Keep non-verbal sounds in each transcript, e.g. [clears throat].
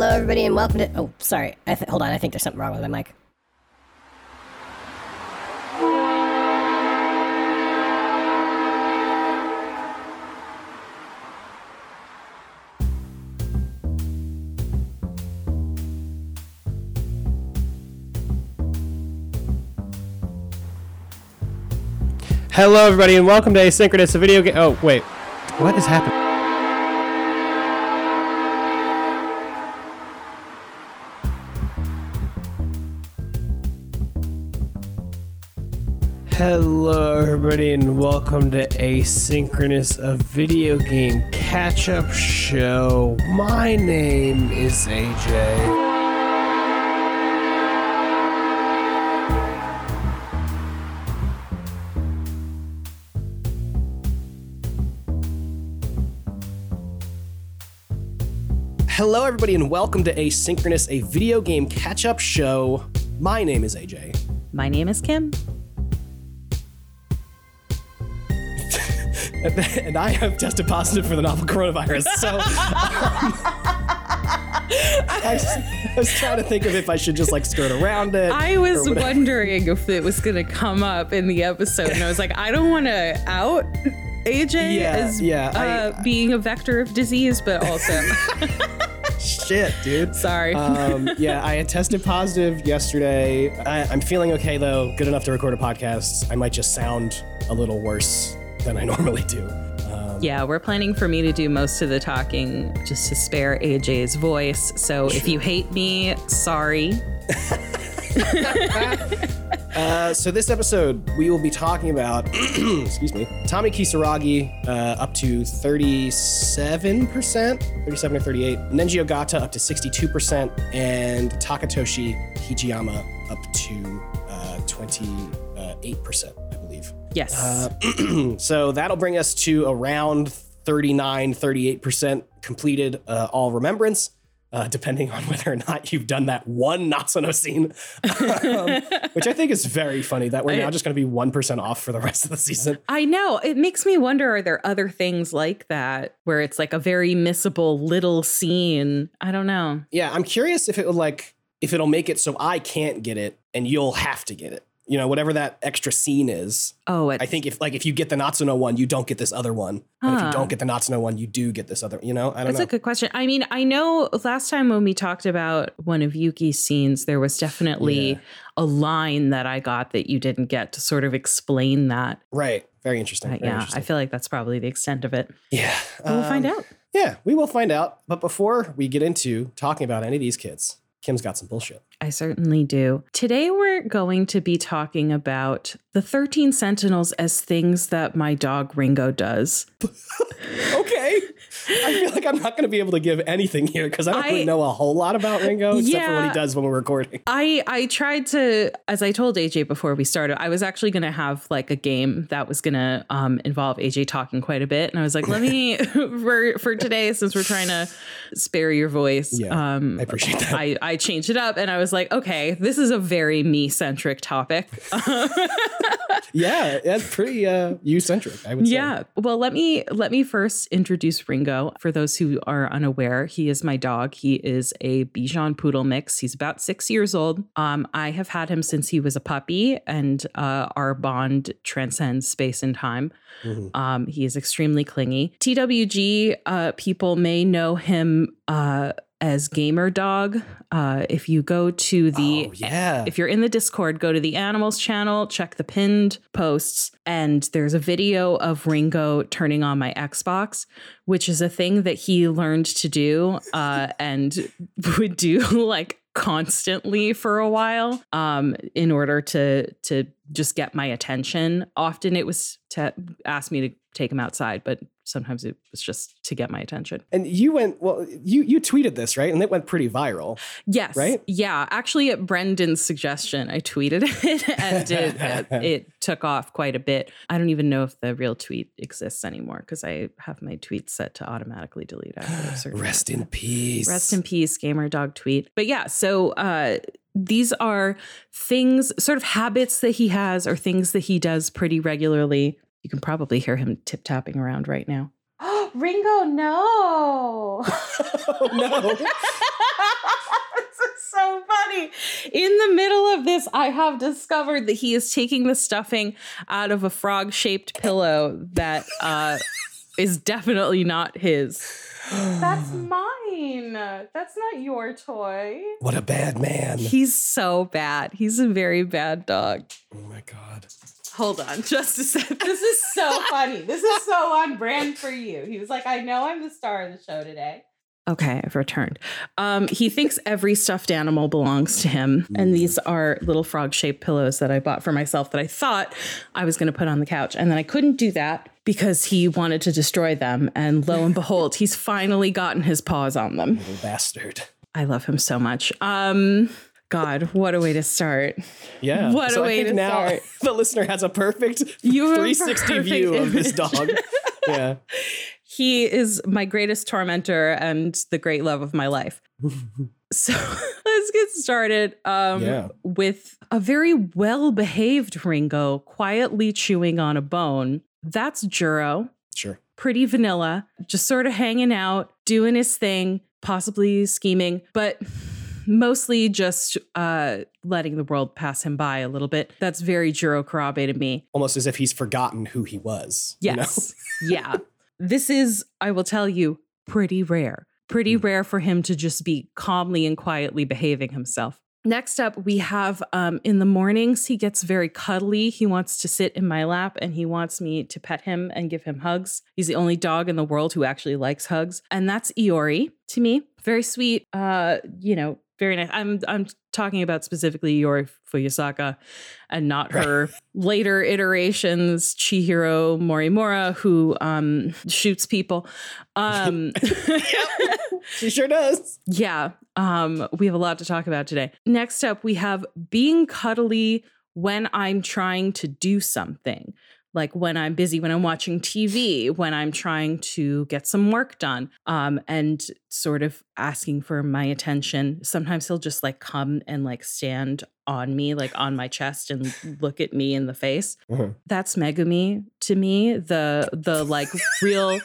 Hello, everybody, and welcome to. Oh, sorry. I th- hold on. I think there's something wrong with my mic. Hello, everybody, and welcome to Asynchronous, a video game. Oh, wait. What is happening? Hello, everybody, and welcome to Asynchronous, a video game catch up show. My name is AJ. Hello, everybody, and welcome to Asynchronous, a video game catch up show. My name is AJ. My name is Kim. And I have tested positive for the novel coronavirus. So um, I, was, I was trying to think of if I should just like skirt around it. I was wondering if it was going to come up in the episode, and I was like, I don't want to out AJ Yeah, as yeah, I- uh, being a vector of disease, but also [laughs] shit, dude. sorry. um, yeah, I had tested positive yesterday. I, I'm feeling okay though, good enough to record a podcast. I might just sound a little worse than I [laughs] normally do. Um, yeah, we're planning for me to do most of the talking just to spare AJ's voice. So if you hate me, sorry. [laughs] Uh, so this episode, we will be talking about, [clears throat] excuse me, Tomi Kisaragi uh, up to 37%, 37 or 38, Nenji Ogata up to 62%, and Takatoshi Hijiyama up to uh, 28%, I believe. Yes. Uh, [clears throat] so that'll bring us to around 39, 38% completed uh, all remembrance. Uh, depending on [laughs] whether or not you've done that one Natsuno scene, um, [laughs] which I think is very funny that we're now just going to be 1% off for the rest of the season. I know. It makes me wonder are there other things like that where it's like a very missable little scene? I don't know. Yeah, I'm curious if it will like, if it'll make it so I can't get it and you'll have to get it. You know, whatever that extra scene is. Oh, it's, I think if like if you get the Natsuno one, you don't get this other one. And if you don't get the Natsuno one, you do get this other, you know? I don't know. That's know. a good question. I mean, I know last time when we talked about one of Yuki's scenes, there was definitely Yeah. a line that I got that you didn't get to sort of explain that. right. Very interesting. Very yeah, I feel like that's probably the extent of it. Yeah. We'll find um, out. Yeah, we will find out. But before we get into talking about any of these kids, Kim's got some bullshit. I certainly do. Today, we're going to be talking about the 13 Sentinels as things that my dog Ringo does. [laughs] Okay. I feel like I'm not going to be able to give anything here because I don't really know a whole lot about Ringo except for what he does when we're recording. I I tried to as I told AJ before we started, I was actually going to have like a game that was going to um, involve AJ talking quite a bit, and I was like, let me [laughs] [laughs] for for today since we're trying to spare your voice. Yeah, um, I appreciate that. I I changed it up, and I was like, okay, this is a very me centric topic. [laughs] Yeah, that's pretty uh, you centric, I would say. Yeah. Well, let me let me first introduce Ringo. For those who are unaware, he is my dog. He is a Bichon Poodle mix. He's about six years old. Um, I have had him since he was a puppy, and uh, our bond transcends space and time. Mhm. Um, he is extremely clingy. TWG uh, people may know him uh, as Gamer Dog. Uh, if you go to the oh, yeah. if you're in the Discord, go to the animals channel, check the pinned posts, and there's a video of Ringo turning on my Xbox, which is a thing that he learned to do uh, and [laughs] would do like constantly for a while um, in order to to just get my attention. Often it was to ask me to take him outside, but sometimes it was just to get my attention. and you went, well, you, you tweeted this, right? And it went pretty viral. Yes. Right? Yeah. Actually, at Brendan's suggestion, I tweeted it [laughs] and it, [laughs] it took off quite a bit. I don't even know if the real tweet exists anymore because I have my tweets set to automatically delete after a [gasps] certain Rest in peace. Rest in peace, gamer dog tweet. But yeah, so uh, these are things, sort of habits that he has or things that he does pretty regularly. You can probably hear him tip tapping around right now. [gasps] Ringo, no. [laughs] oh no. [laughs] this is so funny. In the middle of this, I have discovered that he is taking the stuffing out of a frog shaped pillow that uh, [laughs] is definitely not his. That's mine. That's not your toy. What a bad man. He's so bad. He's a very bad dog. Oh my god. Hold on, just a sec. [laughs] This is so funny. This is so on brand for you. He was like, I know I'm the star of the show today. Okay, I've returned. Um, he thinks every stuffed animal belongs to him. And these are little frog shaped pillows that I bought for myself that I thought I was going to put on the couch. And then I couldn't do that because he wanted to destroy them. And lo and behold, he's finally gotten his paws on them. Little bastard. I love him so much. Um, God, what a way to start. Yeah. What a so I way to now start. [laughs] the listener has a perfect You have a 360 view perfect of this dog. [laughs] yeah. He is my greatest tormentor and the great love of my life. [laughs] So [laughs] let's get started um, Yeah. with a very well behaved Ringo quietly chewing on a bone. That's Juro, Sure. pretty vanilla, just sort of hanging out, doing his thing, possibly scheming, but mostly just uh, letting the world pass him by a little bit. That's very Juro Kurabe to me. Almost as if he's forgotten who he was. you know? Yes. yeah. [laughs] This is, I will tell you, pretty rare. Pretty Hmm. rare for him to just be calmly and quietly behaving himself. Next up, we have um, in the mornings, he gets very cuddly. He wants to sit in my lap and he wants me to pet him and give him hugs. He's the only dog in the world who actually likes hugs. And that's Iori to me. Very sweet, uh, you know, very nice. I'm I'm talking about specifically Iori Fuyusaka and not her later iterations, Chihiro Morimura, who um, shoots people. Um, [laughs] [laughs] She sure does. yeah, um, we have a lot to talk about today. Next up, we have being cuddly when I'm trying to do something. Like when I'm busy, when I'm watching TV, when I'm trying to get some work done, um, and sort of asking for my attention. Sometimes he'll just like come and like stand on me, like on my chest, and look at me in the face. Mhm. That's Megumi to me. The the like real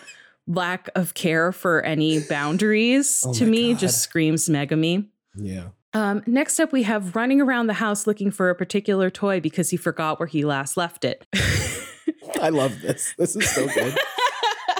lack of care for any boundaries Oh to me God. just screams Megumi. Yeah. Um, next up, we have running around the house looking for a particular toy because he forgot where he last left it. I love this. This is so good.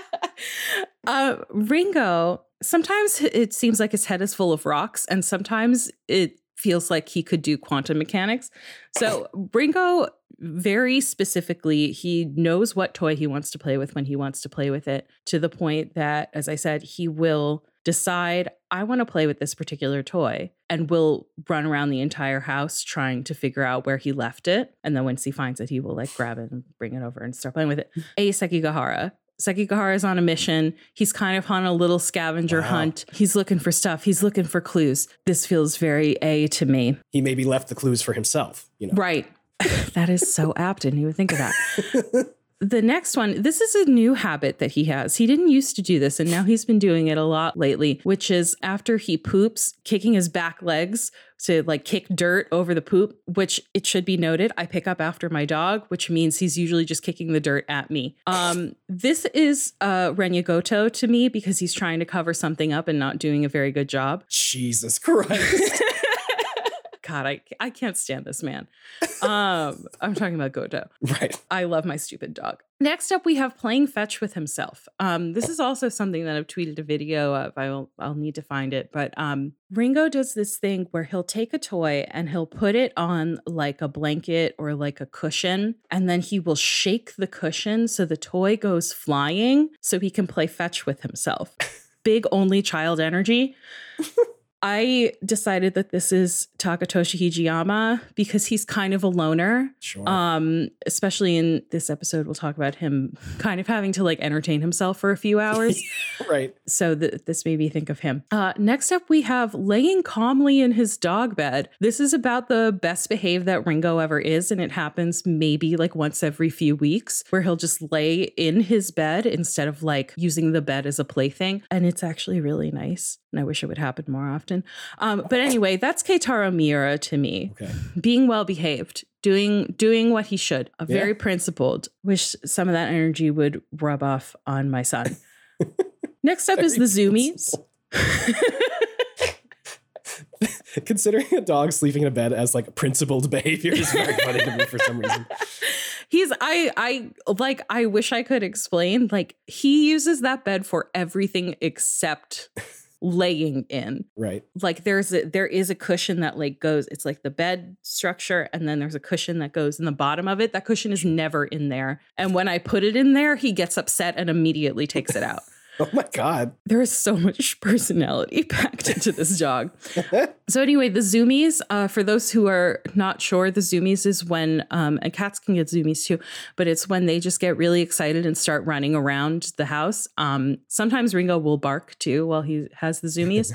[laughs] uh, Ringo, sometimes it seems like his head is full of rocks, and sometimes it feels like he could do quantum mechanics. So, Ringo, very specifically, he knows what toy he wants to play with when he wants to play with it, to the point that, as I said, he will decide, I want to play with this particular toy, and will run around the entire house trying to figure out where he left it. And then once he finds it, he will like grab it and bring it over and start playing with it. Mm. Ei Sekigahara. Sekigahara is on a mission. He's kind of on a little scavenger Wow. hunt. He's looking for stuff. He's looking for clues. This feels very A to me. He maybe left the clues for himself, you know. Right. [laughs] that is so apt. Didn't even think of that. [laughs] the next one, this is a new habit that he has. He didn't used to do this, and now he's been doing it a lot lately, which is after he poops, kicking his back legs to like kick dirt over the poop, which it should be noted, I pick up after my dog, which means he's usually just kicking the dirt at me. Um, this is uh Renya Goto to me because he's trying to cover something up and not doing a very good job. Jesus Christ. [laughs] God, I I can't stand this man. Um, [laughs] I'm talking about Goto. right. I love my stupid dog. Next up, we have playing fetch with himself. Um, this is also something that I've tweeted a video of. I'll I'll need to find it, but um, Ringo does this thing where he'll take a toy and he'll put it on like a blanket or like a cushion, and then he will shake the cushion so the toy goes flying, so he can play fetch with himself. [laughs] Big only child energy. [laughs] I decided that this is Takatoshi Hijiyama because he's kind of a loner. Sure. Um, especially in this episode, we'll talk about him kind of having to like entertain himself for a few hours. [laughs] right. so th- this made me think of him. Uh, next up, we have laying calmly in his dog bed. This is about the best behaved that Ringo ever is, and it happens maybe like once every few weeks, where he'll just lay in his bed instead of like using the bed as a plaything, and it's actually really nice. And I wish it would happen more often. Um, but anyway, that's Keitaro Miura to me Okay. being well behaved doing doing what he should Yeah. very principled wish some of that energy would rub off on my son [laughs] Next up is the Zoomies. [laughs] Considering a dog sleeping in a bed as like principled behavior is very funny to me for some reason. [laughs] He's I I like I wish I could explain. Like he uses that bed for everything except laying in. Right. Like there's a there is a cushion that like goes it's like the bed structure and then there's a cushion that goes in the bottom of it. That cushion is never in there. And when I put it in there, he gets upset and immediately takes it out. [laughs] [laughs] Oh my god. There is so much [laughs] personality [laughs] packed into this dog. so anyway, the zoomies. Uh, for those who are not sure, the zoomies is when um, and cats can get zoomies too, but it's when they just get really excited and start running around the house. Um, sometimes Ringo will bark too while he has the zoomies.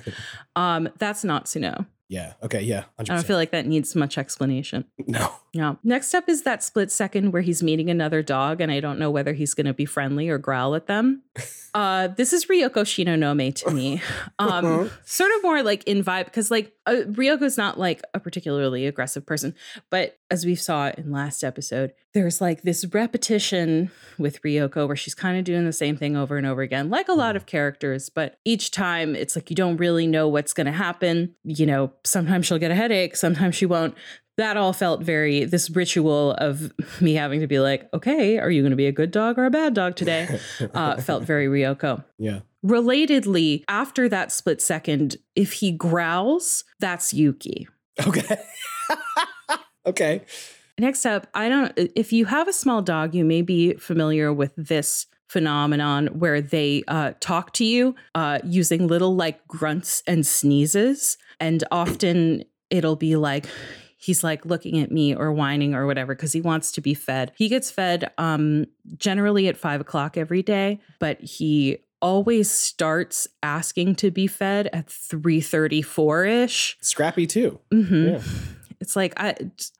um, that's Natsuno. Yeah. Okay. Yeah. 100%. I don't feel like that needs much explanation. no. Yeah. Next up is that split second where he's meeting another dog, and I don't know whether he's going to be friendly or growl at them. [laughs] Uh, this is Ryoko Shinonome to me. [laughs] Um, sort of more like in vibe because like uh, Ryoko's not like a particularly aggressive person, but as we saw in last episode, there's like this repetition with Ryoko where she's kind of doing the same thing over and over again, like a lot of characters. But each time it's like you don't really know what's going to happen. You know, sometimes she'll get a headache, sometimes she won't that all felt very this ritual of me having to be like okay are you going to be a good dog or a bad dog today [laughs] uh, felt very ryoko Yeah. relatedly after that split second if he growls that's yuki Okay. [laughs] okay. Next up i don't if you have a small dog you may be familiar with this phenomenon where they uh, talk to you uh, using little like grunts and sneezes and often it'll be like he's like looking at me or whining or whatever because he wants to be fed he gets fed um generally at five o'clock every day but he always starts asking to be fed at 3.34ish Scrappy too. hmm Yeah. It's like I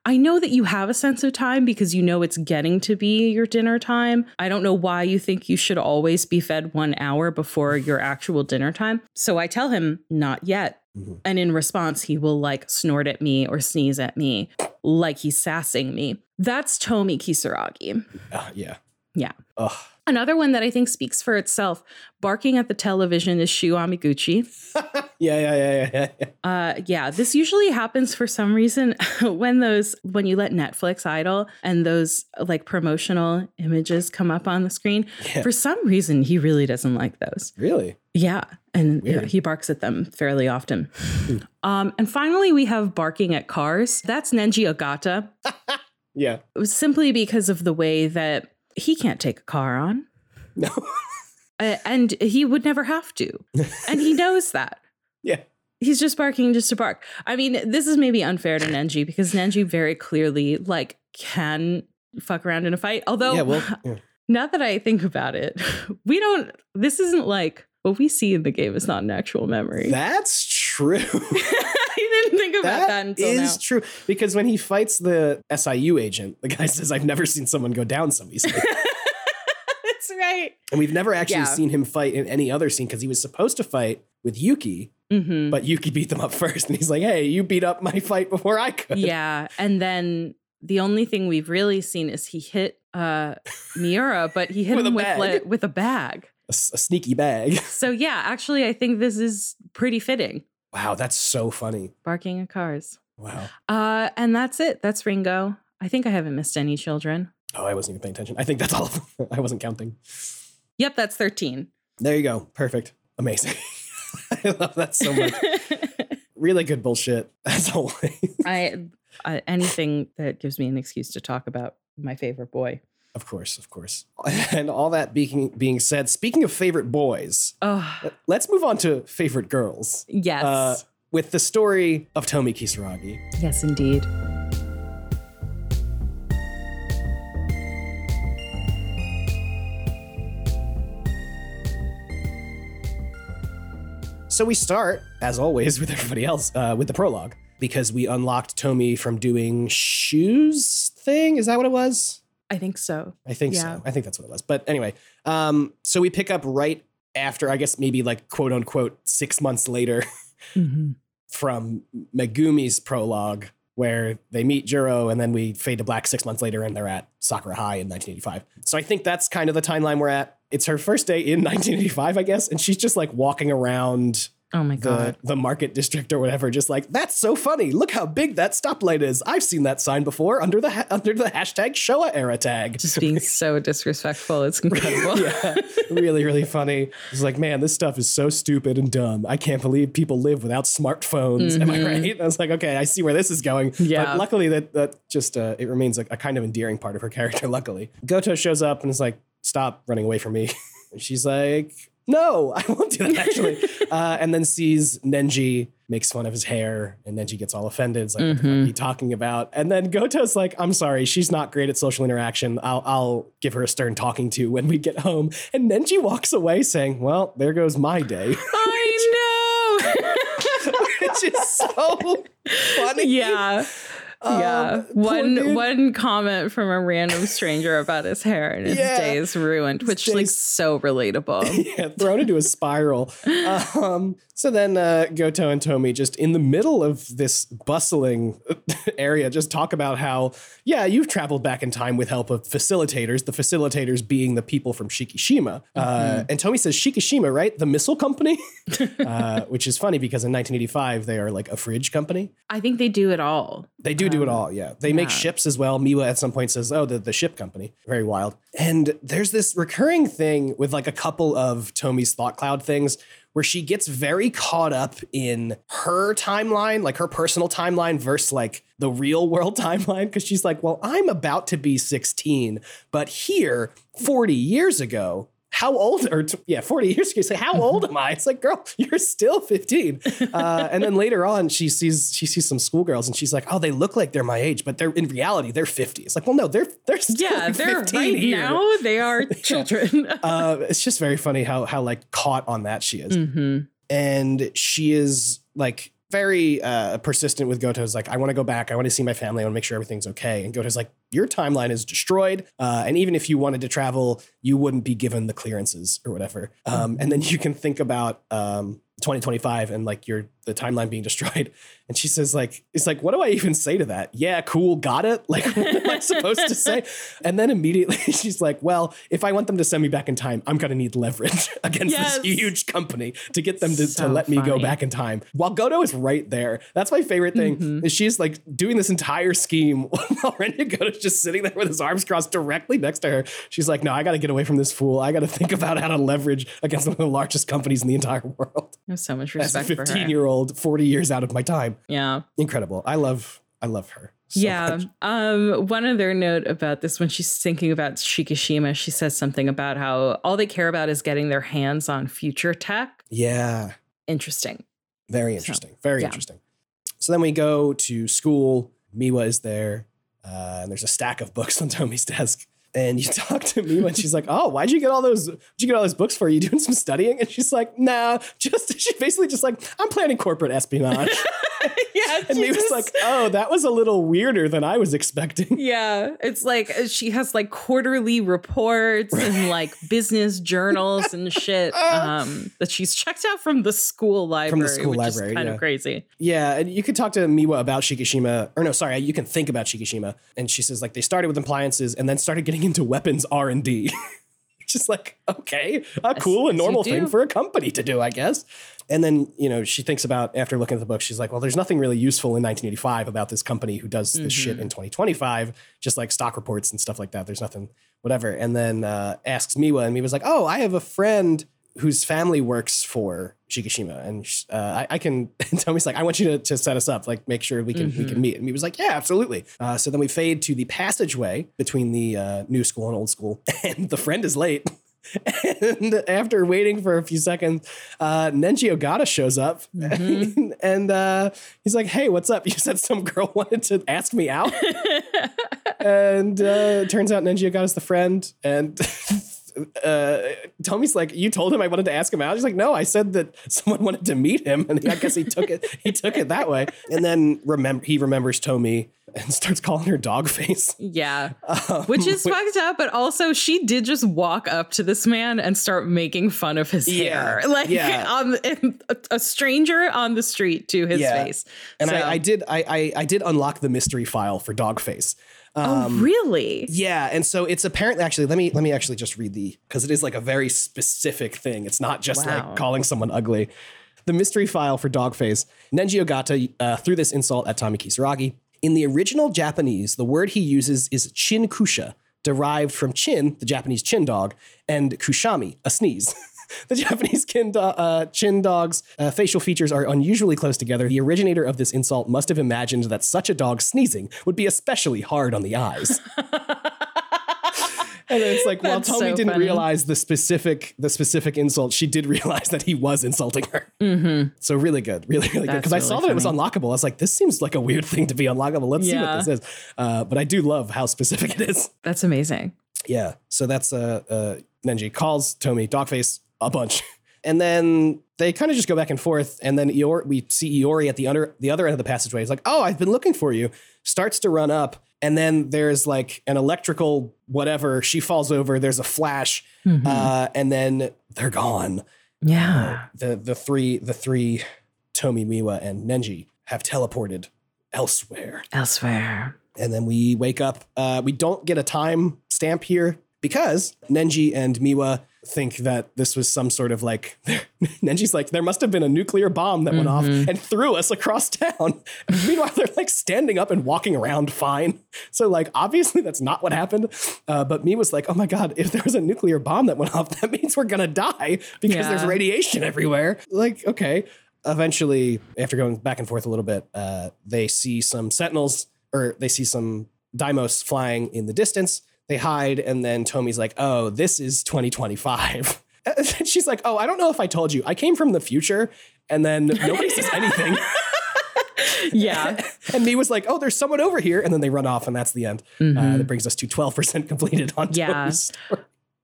I know that you have a sense of time because you know it's getting to be your dinner time. I don't know why you think you should always be fed 1 hour before your actual dinner time. So I tell him not yet. Mhm. And in response he will like snort at me or sneeze at me like he's sassing me. That's Tomi Kisaragi. Uh, yeah. Yeah. Ugh. Another one that I think speaks for itself, barking at the television is Shu Amiguchi. [laughs] Yeah. Yeah. Yeah. Yeah. yeah. Uh, yeah, this usually happens for some reason [laughs] when those when you let Netflix idle and those like promotional images come up on the screen. Yeah. For some reason, he really doesn't like those. Really? Yeah, and Weird. he barks at them fairly often. [laughs] um, and finally, we have barking at cars. That's Nenji Ogata. Yeah. Simply because of the way that he can't take a car on, No. [laughs] uh, and he would never have to, [laughs] and he knows that. yeah. he's just barking just to bark. I mean, this is maybe unfair to Nenji because Nenji very clearly like can fuck around in a fight. Although yeah. Well. Yeah. [laughs] now that I think about it, we don't this isn't like what we see in the game is not an actual memory. That's true. Think about that, That until is now. true because when he fights the SIU agent, the guy [laughs] says, "I've never seen someone go down so easily," [laughs] That's right. and we've never actually Yeah. seen him fight in any other scene because he was supposed to fight with Yuki, hmm but Yuki beat them up [laughs] first, and he's like, "Hey, you beat up my fight before I could." Yeah, and then the only thing we've really seen is he hit uh Miura, but he hit With him a with bag. with a bag. a sneaky bag. So yeah, actually, I think this is pretty fitting. Wow, that's so funny. Barking at cars. Wow. Uh, and that's it. That's Ringo. I think I haven't missed any children. Oh, I wasn't even paying attention. I think that's all. of them. [laughs] I wasn't counting. Yep, that's 13. There you go. Perfect. Amazing. [laughs] I love that so much. [laughs] Really good bullshit, as always. I, I anything that gives me an excuse to talk about my favorite boy. Of course, of course. [laughs] And all that being being said, speaking of favorite boys, Oh, let's move on to favorite girls. yes. Uh, with the story of Tomi Kisaragi. yes, indeed. So we start, as always, [laughs] with everybody else, uh, with the prologue because we unlocked Tomi from doing Shu's thing. Is that what it was? I think so. I think Yeah. so. I think that's what it was. But anyway, um, so we pick up right after, I guess maybe like quote unquote six months later [laughs] Mhm. from Megumi's prologue, where they meet Juro and then we fade to black six months later and they're at Sakura High in 1985. So I think that's kind of the timeline we're at. It's her first day in [laughs] 1985, I guess, and she's just like walking around Oh my god. the market district or whatever, just like that's so funny. Look how big that stoplight is. I've seen that sign before under the ha- under the hashtag Showa era tag. Just being [laughs] so disrespectful. It's incredible. [laughs] yeah, really, really funny. It's like, man, this stuff is so stupid and dumb. I can't believe people live without smartphones. [laughs] Am I right? I was like, okay, I see where this is going. Yeah. But luckily, that that just uh, it remains a, a kind of endearing part of her character. Luckily, Goto shows up and is like, stop running away from me. and she's like, no, [laughs] I won't do that actually. uh, and then sees Nenji makes fun of his hair, and Nenji gets all offended. It's like, what the fuck are you talking about? And then Goto's like, I'm sorry, she's not great at social interaction. I'll, I'll give her a stern talking to when we get home. And Nenji walks away saying, well, there goes my day, [laughs] I know. [laughs] which is so funny. yeah. Yeah. Um, poor One dude. one comment from a random stranger about his hair and his Yeah. day is ruined, which His like so relatable. [laughs] yeah, thrown into a spiral. [laughs] Um, so then uh, Goto and Tomi just in the middle of this bustling [laughs] area just talk about how, yeah, you've traveled back in time with help of facilitators, the facilitators being the people from Shikishima. Uh, and Tomi says, Shikishima, right? The missile company? [laughs] uh, which is funny because in 1985, they are like a fridge company. I think they do it all. They do do it all, yeah. They make ships as well. Miwa at some point says, "Oh, the, the ship company." Very wild. And there's this recurring thing with like a couple of Tomi's thought cloud things where she gets very caught up in her timeline, like her personal timeline versus like the real world [laughs] timeline because she's like, "Well, I'm about to be 16, but here 40 years ago, how old or yeah 40 years ago you say how old am i it's like girl you're still 15 uh, and then later on she sees she sees some schoolgirls and she's like oh they look like they're my age but they're in reality they're 50 it's like well no they're they're still Yeah, like they're 15 right here. now. They are [laughs] children. [laughs] uh, it's just very funny how how like caught on that she is hmm and she is like very uh, persistent with Goto's like, I want to go back. I want to see my family. I want to make sure everything's okay. And Goto's like, your timeline is destroyed. Uh, and even if you wanted to travel, you wouldn't be given the clearances or whatever. Um, and then you can think about um, 2025 and like your the timeline being [laughs] destroyed. And she says like, it's like, what do I even say to that? Yeah, cool, got it. [laughs] Like, what am I supposed to say? [laughs] And then immediately she's like, well, if I want them to send me back in time, I'm gonna need leverage against Yes. this huge company to get them to, to So let me go back in time. While Goto is right there. That's my favorite thing. Mm-hmm. Is she's like doing this entire scheme while Renya Goto's just sitting there with his arms crossed directly next to her. She's like, no, I gotta get away from this fool. I gotta think about how to leverage against one of the largest companies in the entire world. I have so much As a respect for 15 her. year old, 40 years out of my time. Yeah. Incredible. I love I love her. so yeah. Um, one other note about this when she's thinking about Shikishima, she says something about how all they care about is getting their hands on future tech. Yeah. Interesting. Very interesting. Very yeah. interesting. So then we go to school. Miwa is there, uh, and there's a stack of books [laughs] on Tomi's desk. And you [laughs] talk to me and she's like, "Oh, why'd you get all those? What'd you get all those books for? you doing some studying?" And she's like, "Nah, [laughs] just." She's basically just like, "I'm planning corporate espionage." [laughs] yeah. and Miwa's like, "Oh, that was a little weirder than I was expecting." Yeah, it's like uh, she has like quarterly reports and like business journals and shit um, that she's checked out from the school library, school which library, is kind yeah. of crazy. Yeah, and you could talk to Miwa about Shikishima, or no, sorry, you can think about Shikishima, and she says like they started with appliances and then started getting into weapons R and D. [laughs] Just like okay, a cool and normal thing for a company to do, I guess. And then you know she thinks about after looking at the book, she's like, well, there's nothing really useful in 1985 about this company who does this shit in 2025, just like stock reports and stuff like that. There's nothing, whatever. And then uh, asks Miwa, and Miwa's like, oh, I have a friend whose family works for Shikishima, and uh, I, I can. [laughs] Tomi's like, I want you to, to set us up, like make sure we can we can meet. And he was like, Yeah, absolutely. Uh, so then we fade to the passageway between the uh, new school and old school, [laughs] and the friend is late. [laughs] And after waiting for a few seconds, uh, Nenji Ogata shows up and uh, he's like, Hey, what's up? You said some girl wanted to ask me out. and uh, it turns out Nenji Ogata's the friend. And uh, Tomi's like, you told him I wanted to ask him out. He's like, no, I said that [laughs] someone wanted to meet him, and I guess he took it. He took it that way. And then remember, he remembers Tomi and starts calling her dog face. Yeah. Which is fucked up, but also she did just walk up to this man and start making fun of his Yeah. hair. [laughs] Like Yeah. on a stranger on the street to his Yeah. face. And So- I, I did, I, I, I did unlock the mystery file for dog face. Oh, really? Yeah, and so it's apparently actually let me let me actually just read the because it is like a very specific thing. It's not just Wow. like calling someone ugly. The mystery file for Dogface. Nenji Ogata uh, threw this insult at Tomi Kisaragi. In the original Japanese, the word he uses is chin kusha, derived from chin, the Japanese chin dog, and kushami, a sneeze. [laughs] the Japanese kin do- uh, chin dog's uh, facial features are unusually close together. The originator of this insult must have imagined that such a dog sneezing would be especially hard on the eyes. [laughs] And then it's like, well, That's Tomi so didn't funny. realize the specific the specific insult. She did realize that he was insulting her. Mm-hmm. So really good, really really good. That's Because I saw really that it was unlockable. I was like, this seems like a weird thing to be unlockable. Let's see what this is. Uh, but I do love how specific it is. That's amazing. Yeah. So that's uh, uh Nenji calls Tomi Dogface a bunch. [laughs] And then they kind of just go back and forth. And then Iori, we see Iori at the under the other end of the passageway. He's like, Oh, I've been looking for you. Starts to run up. And then there's like an electrical whatever. She falls over. There's a flash. Uh, and then they're gone. Yeah. The the three the three Tomi, Miwa, and Nenji have teleported elsewhere. Elsewhere. And then we wake up. Uh, we don't get a time stamp here because Nenji and Miwa think that this was some sort of like. [laughs] Nenji's like, there must have been a nuclear bomb that went off and threw us across [laughs] town. Meanwhile, they're like standing up and walking around fine. So, like, obviously that's not what happened. Uh, but Miwa's like, oh my God, if there was a nuclear bomb that went off, [laughs] that means we're going to die because there's radiation everywhere. Like, okay. Eventually, after going back and forth a little bit, uh, they see some sentinels or they see some Deimos flying in the distance. They hide, and then Tomi's like, "Oh, this is 2025." [laughs] And She's like, "Oh, I don't know if I told you. I came from the future." And then nobody says anything. [laughs] Yeah. [laughs] and me was like, "Oh, there's someone over here," and then they run off, and that's the end. Uh, that brings us to 12% completed on Yeah.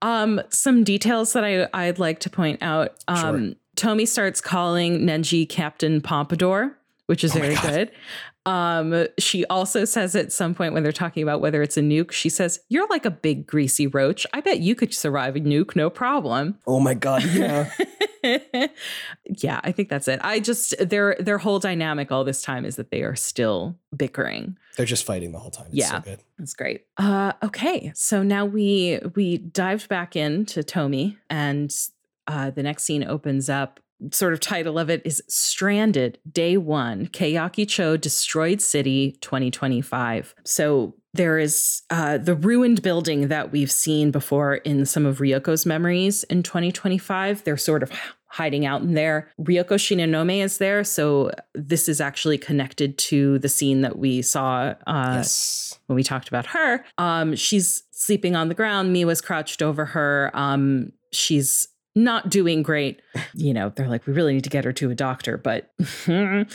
Um, some details that I I'd like to point out. Um, Tomi starts calling Nenji Captain Pompadour, which is Oh very good. Um, she also says at some point when they're talking about whether it's a nuke, she says, "You're like a big greasy roach. I bet you could survive a nuke, no problem." Oh my god, yeah. [laughs] yeah, I think that's it. I just their their whole dynamic all this time is that they are still bickering. They're just fighting the whole time. It's Yeah. so good. That's great. Uh, okay, so now we we dived back into Tomi, and uh, the next scene opens up. Sort of title of it is "Stranded Day One: Kayaki Cho Destroyed City 2025." So there is uh, the ruined building that we've seen before in some of Ryoko's memories in 2025. They're sort of hiding out in there. Ryoko Shinonome is there, so this is actually connected to the scene that we saw uh, yes. when we talked about her. Um, she's sleeping on the ground. Miwa's crouched over her. Um, she's not doing great. You know, they're like, we really need to get her to a doctor, but [laughs]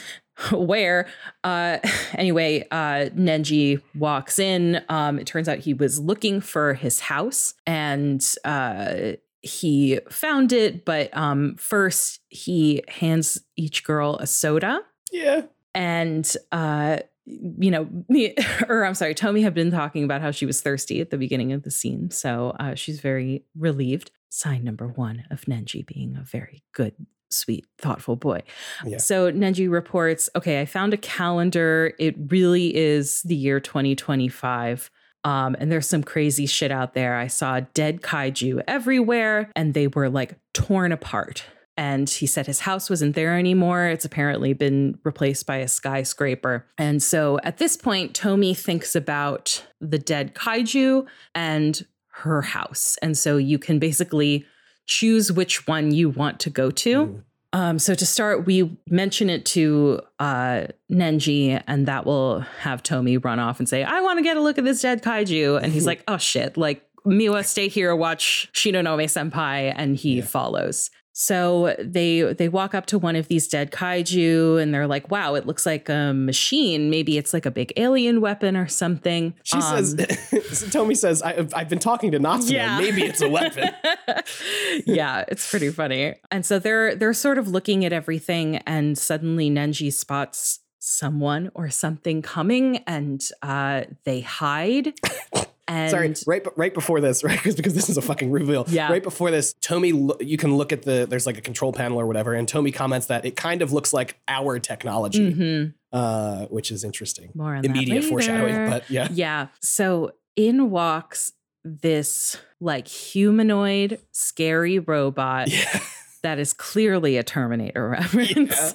where? Uh, [laughs] anyway, uh, Nenji walks in. Um, it turns out he was looking for his house and uh, he found it, but um, first he hands each girl a soda Yeah. and uh you know me [laughs] or i'm sorry tommy had been talking about how she was thirsty at the beginning of the scene so uh, she's very relieved sign number one of nenji being a very good sweet thoughtful boy Yeah. so nenji reports okay i found a calendar it really is the year 2025 um, and there's some crazy shit out there. I saw dead kaiju everywhere, and they were like torn apart. And he said his house wasn't there anymore. It's apparently been replaced by a skyscraper. And so at this point, Tomi thinks about the dead kaiju and her house. And so you can basically choose which one you want to go to. Mm. Um, so to start, we mention it to uh, Nenji, and that will have Tomi run off and say, "I want to get a look at this dead kaiju," and he's [laughs] like, "Oh shit!" Like Miwa, stay here, watch Shinonome Senpai, and he Yeah. follows. So they they walk up to one of these dead kaiju and they're like, "Wow, it looks like a machine. Maybe it's like a big alien weapon or something." She Um, says, [laughs] Tomi says, I, I've been talking to Natsume. Yeah. Maybe it's a weapon. [laughs] yeah, it's pretty funny. And so they're they're sort of looking at everything, and suddenly Nenji spots someone or something coming, and uh, they hide. [laughs] And Sorry, right, right before this, [laughs] right? Because because this is a fucking reveal. Yeah. Right before this, Tomi, you can look at the there's like a control panel or whatever, and Tomi comments that it kind of looks like our technology, Mhm. uh, which is interesting. more on Immediate foreshadowing, but yeah. [laughs] Yeah. So in walks this like humanoid, scary robot [laughs] Yeah. That is clearly a Terminator [laughs] reference.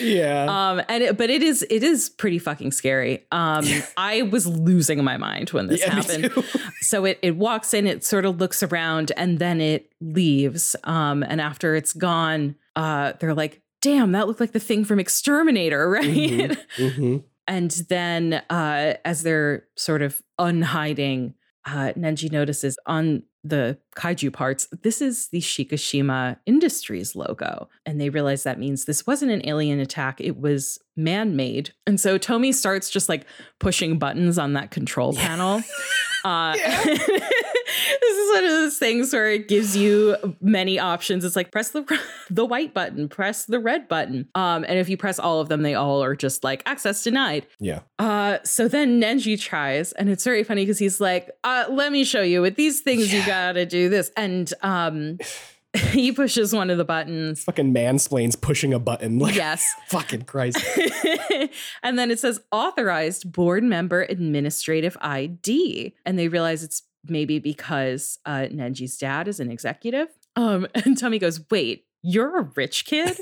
Yeah. um, and it, but it is it is pretty fucking scary. Um, I was losing my mind when this yeah, happened. [laughs] So it it walks in, it sort of looks around, and then it leaves. Um, and after it's gone, uh, they're like, "Damn, that looked like the thing from Exterminator, [laughs] right?" Mhm. Mhm. And then, uh, as they're sort of unhiding, uh, Nenji notices on the kaiju parts, this is the Shikishima Industries logo. And they realize that means this wasn't an alien attack, it was man made. And so Tomi starts just like pushing buttons on that control panel. [laughs] Uh, Yeah. [laughs] this is one of those things where it gives you many options. It's like press the [laughs] the white button, press the red button. Um, and if you press all of them, they all are just like access denied. Yeah. Uh, so then Nenji tries, and it's very funny because he's like, uh, "Let me show you. With these things, you gotta do this." And um, [laughs] he pushes one of the buttons. Fucking mansplains pushing a button. Like, Yes. [laughs] fucking Christ. and then it says authorized board member administrative ID. And they realize it's maybe because uh, Nenji's dad is an executive. Um, [laughs] and Tomi goes, Wait, you're a rich kid?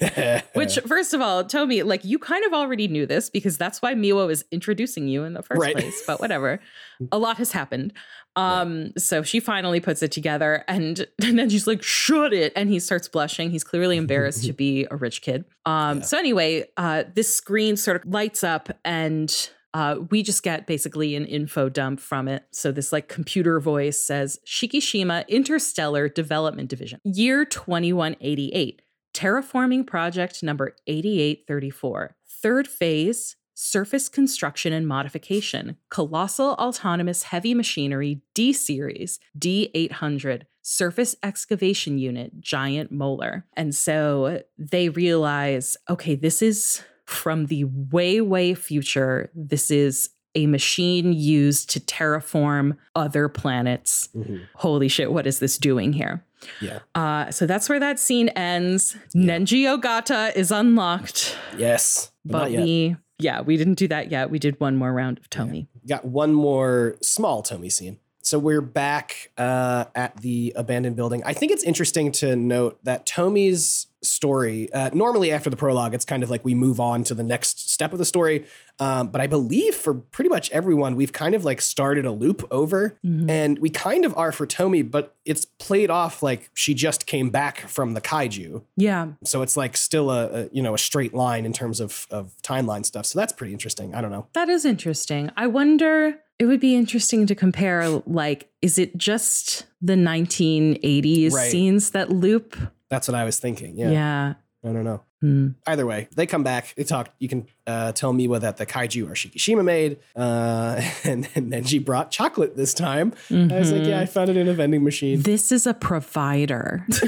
Which, [laughs] first of all, Tomi, like you kind of already knew this because that's why Miwa was introducing you in the first Right. place. But whatever, [laughs] a lot has happened. Um, so she finally puts it together, and, and then she's like, "Shut it!" And he starts blushing. He's clearly embarrassed to be a rich kid. Um, Yeah. so anyway, uh, this screen sort of lights up, and uh, we just get basically an info dump from it. So this like computer voice says Shikishima Interstellar Development Division, year 2188, terraforming project number 8834, third phase. Surface construction and modification, colossal autonomous heavy machinery D series D800, surface excavation unit, giant molar. And so they realize okay, this is from the way, way future. This is a machine used to terraform other planets. Mhm. Holy shit, what is this doing here? Yeah. Uh, so that's where that scene ends. Nenji Ogata is unlocked, Yes. But, but we, yeah, we didn't do that yet. We did one more round of Tomi. got one more small Tomi scene. So we're back uh, at the abandoned building. I think it's interesting to note that Tomi's story, uh, normally after the prologue, it's kind of like we move on to the next step of the story. Um, but I believe for pretty much everyone, we've kind of like started a loop over, Mhm. and we kind of are for Tomi, but it's played off like she just came back from the kaiju. Yeah, So it's like still a, a you know a straight line in terms of of timeline stuff. So that's pretty interesting. I don't know. that is interesting. I wonder. It would be interesting to compare. Like, is it just the 1980s Right. scenes that loop? That's what I was thinking. Yeah. Yeah. I don't know. Hmm. Either way, they come back. They talk. You can uh, tell Miwa that the kaiju are Shikishima made, uh, [laughs] and, and then she brought chocolate this time. I was like, Mhm. yeah, I found it in a vending machine. This is a provider. [laughs] [laughs]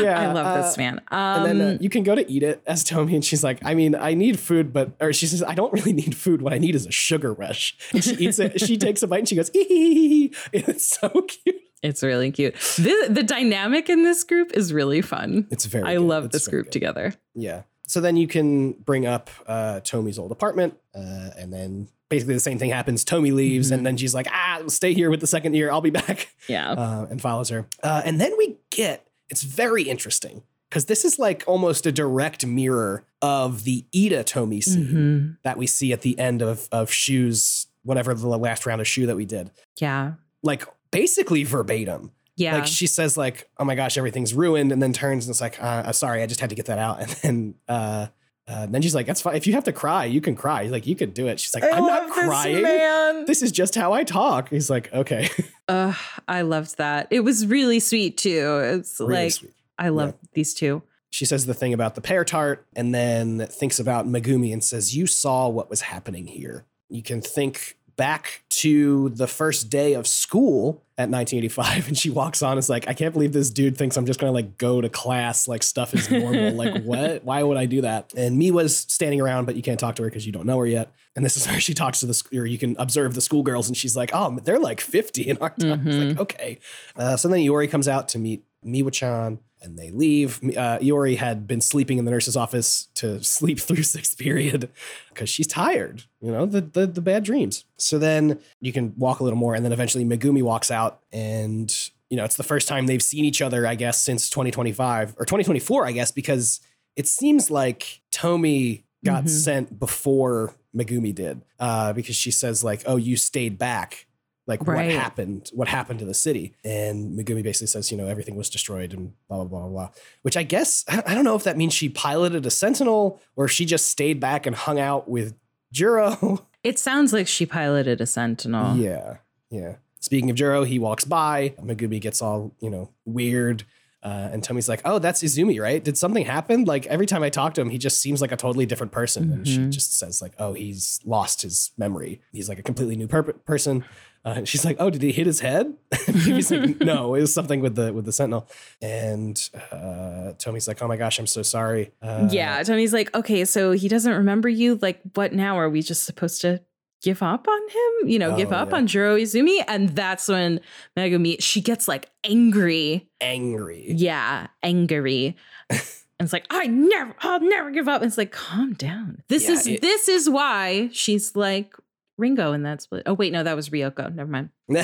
yeah, I love uh, this man. Um, And then uh, you can go to eat it as Tomi, and she's like, I mean, I need food, but or she says, I don't really need food. What I need is a sugar rush. And she eats it. she takes a bite and she goes. It's so cute. It's really cute. The, the dynamic in this group is really fun. It's very. I good. love It's this group good. together. Yeah. So then you can bring up uh, Tomi's old apartment, uh, and then basically the same thing happens. Tomi leaves, Mm-hmm. and then she's like, "Ah, stay here with the second year. I'll be back," Yeah. [laughs] uh, and follows her. Uh, and then we get it's very interesting because this is like almost a direct mirror of the Ida Tomi scene Mhm. that we see at the end of of Shu's, whatever the last round of Shu that we did. Yeah. Like basically verbatim. Yeah. Like she says, like, "Oh my gosh, everything's ruined," and then turns and it's like, uh, uh, "Sorry, I just had to get that out." [laughs] And then, uh, uh, then she's like, "That's fine. If you have to cry, you can cry." He's like, "You could do it." She's like, "I'm not crying. man. This is just how I talk." He's like, "Okay." [laughs] Uh, I loved that. It was really sweet too. It's Really like sweet. I love these two. She says the thing about the pear tart and then thinks about Megumi and says, You saw what was happening here. You can think back to the first day of school at 1985 and she walks on is like i can't believe this dude thinks i'm just gonna like go to class like stuff is normal. [laughs] Like what? Why would i do that? And me was standing around but you can't talk to her because you don't know her yet. And this is where she talks to the or you can observe the schoolgirls and she's like oh they're like 50 in our time. It's like okay. Uh, so then iori comes out to meet miwa-chan and they leave. Uh, Iori had been sleeping in the nurse's office to sleep [laughs] through sixth period because she's tired, you know, the, the the bad dreams. So then you can walk a little more, and then eventually Megumi walks out, and you know, it's the first time they've seen each other, I guess, since 2025 or 2024, I guess, because it seems like Tomi got Mhm. sent before Megumi did, uh, because she says like, "Oh, you stayed back." Like Right. what happened? What happened to the city? And Megumi basically says, you know, everything was destroyed and blah blah blah blah. Which I guess I don't know if that means she piloted a Sentinel or if she just stayed back and hung out with Juro. [laughs] It sounds like she piloted a sentinel. Yeah, yeah. Speaking of Juro, he walks by. Megumi gets all you know weird, uh, and Tomi's like, "Oh, that's Izumi, right? Did something happen? Like every time I talk to him, he just seems like a totally different person." And she Mhm. just says like, "Oh, he's lost his memory. He's like a completely new per- person." Uh, and she's like, "Oh, did he hit his head?" [laughs] He's like, "No, it was something with the with the Sentinel." And uh, Tomi's like, "Oh my gosh, I'm so sorry." Uh, yeah. Tomi's like, okay, so he doesn't remember you. Like, what now? Are we just supposed to give up on him? You know, give Oh, up yeah. on Juro Izumi? And that's when Megumi, she gets like angry. angry. Yeah, angry. [laughs] and it's like, I never, I'll never give up. And it's like, calm down. This Yeah, is it- this is why she's like Ringo in that split. Oh, wait, no, that was Ryoko. Never mind. [laughs]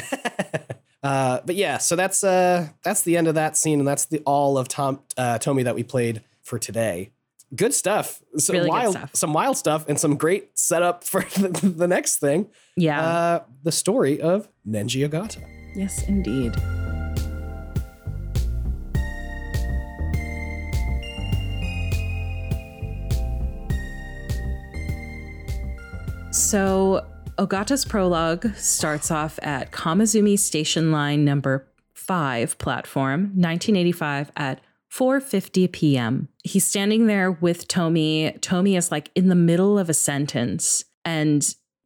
uh, but yeah, so that's uh, that's the end of that scene, and that's the all of Tom uh, Tomi that we played for today. Good stuff. Some Really good wild, stuff. some wild stuff, and some great setup for [laughs] the, the next thing. Yeah. Uh, the story of Nenji Ogata. yes, indeed. So, Ogata's prologue starts off at Kamazumi Station Line number 5 platform, 1985 at 4:50 p.m. He's standing there with Tomi. Tomi is like in the middle of a sentence and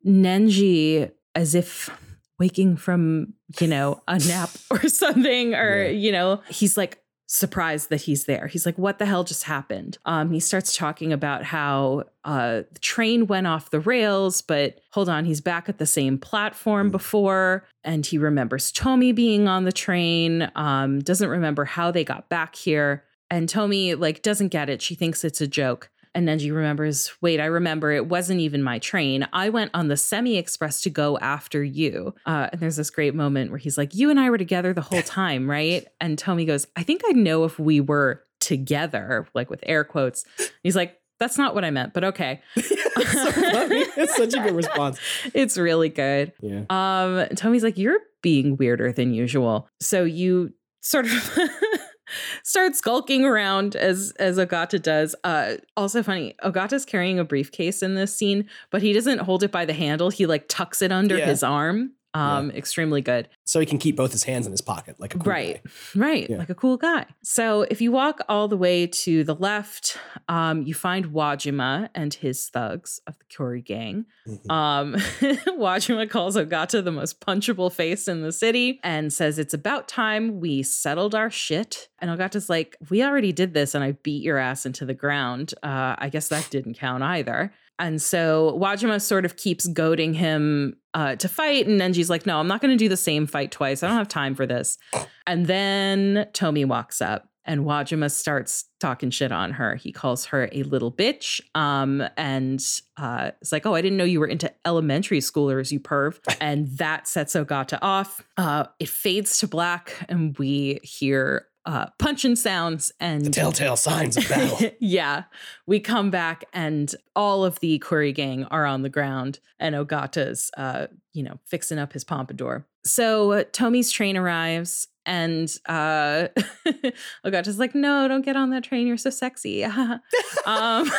Nenji as if waking from, you know, a nap [laughs] or something or Yeah. you know, he's like surprised that he's there. He's like, what the hell just happened? Um, he starts talking about how uh, the train went off the rails, but hold on, he's back at the same platform Mm. before, and he remembers Tomi being on the train. Um, doesn't remember how they got back here, and Tomi like doesn't get it. She thinks it's a joke. And Nenji remembers, wait, I remember it wasn't even my train. I went on the semi express to go after you. Uh, and there's this great moment where he's like, You and I were together the whole time, right? [laughs] And Tomi goes, I think I'd know if we were together, like with air quotes. He's like, That's not what I meant, but okay. it's so funny. It's such a good response. It's really good. Yeah. Um, Tomi's like, You're being weirder than usual. So you sort of [laughs] start skulking around as as Ogata does. Uh also funny, Ogata's carrying a briefcase in this scene, but he doesn't hold it by the handle. He like tucks it under Yeah. his arm. Um, extremely good. So he can keep both his hands in his pocket, like a cool right guy. right Yeah. like a cool guy so if you walk all the way to the left um, you find wajima and his thugs of the Kyori gang Mhm. um, [laughs] wajima calls ogata the most punchable face in the city and says it's about time we settled our shit and ogata's like we already did this and i beat your ass into the ground uh, i guess that didn't count either and so Wajima sort of keeps goading him uh, to fight. And Nenji's like, no, I'm not going to do the same fight twice. I don't have time for this. And then Tomi walks up and Wajima starts talking shit on her. He calls her a little bitch. Um, and uh, it's like, oh, I didn't know you were into elementary schoolers, you perv. And that sets Ogata off. Uh, it fades to black and we hear uh, punching sounds and The telltale signs of battle. [laughs] yeah. We come back and all of the Curry gang are on the ground and Ogata's uh, you know, fixing up his pompadour. So uh, Tomi's train arrives and uh [laughs] Ogata's like, "No, don't get on that train. You're so sexy." [laughs] um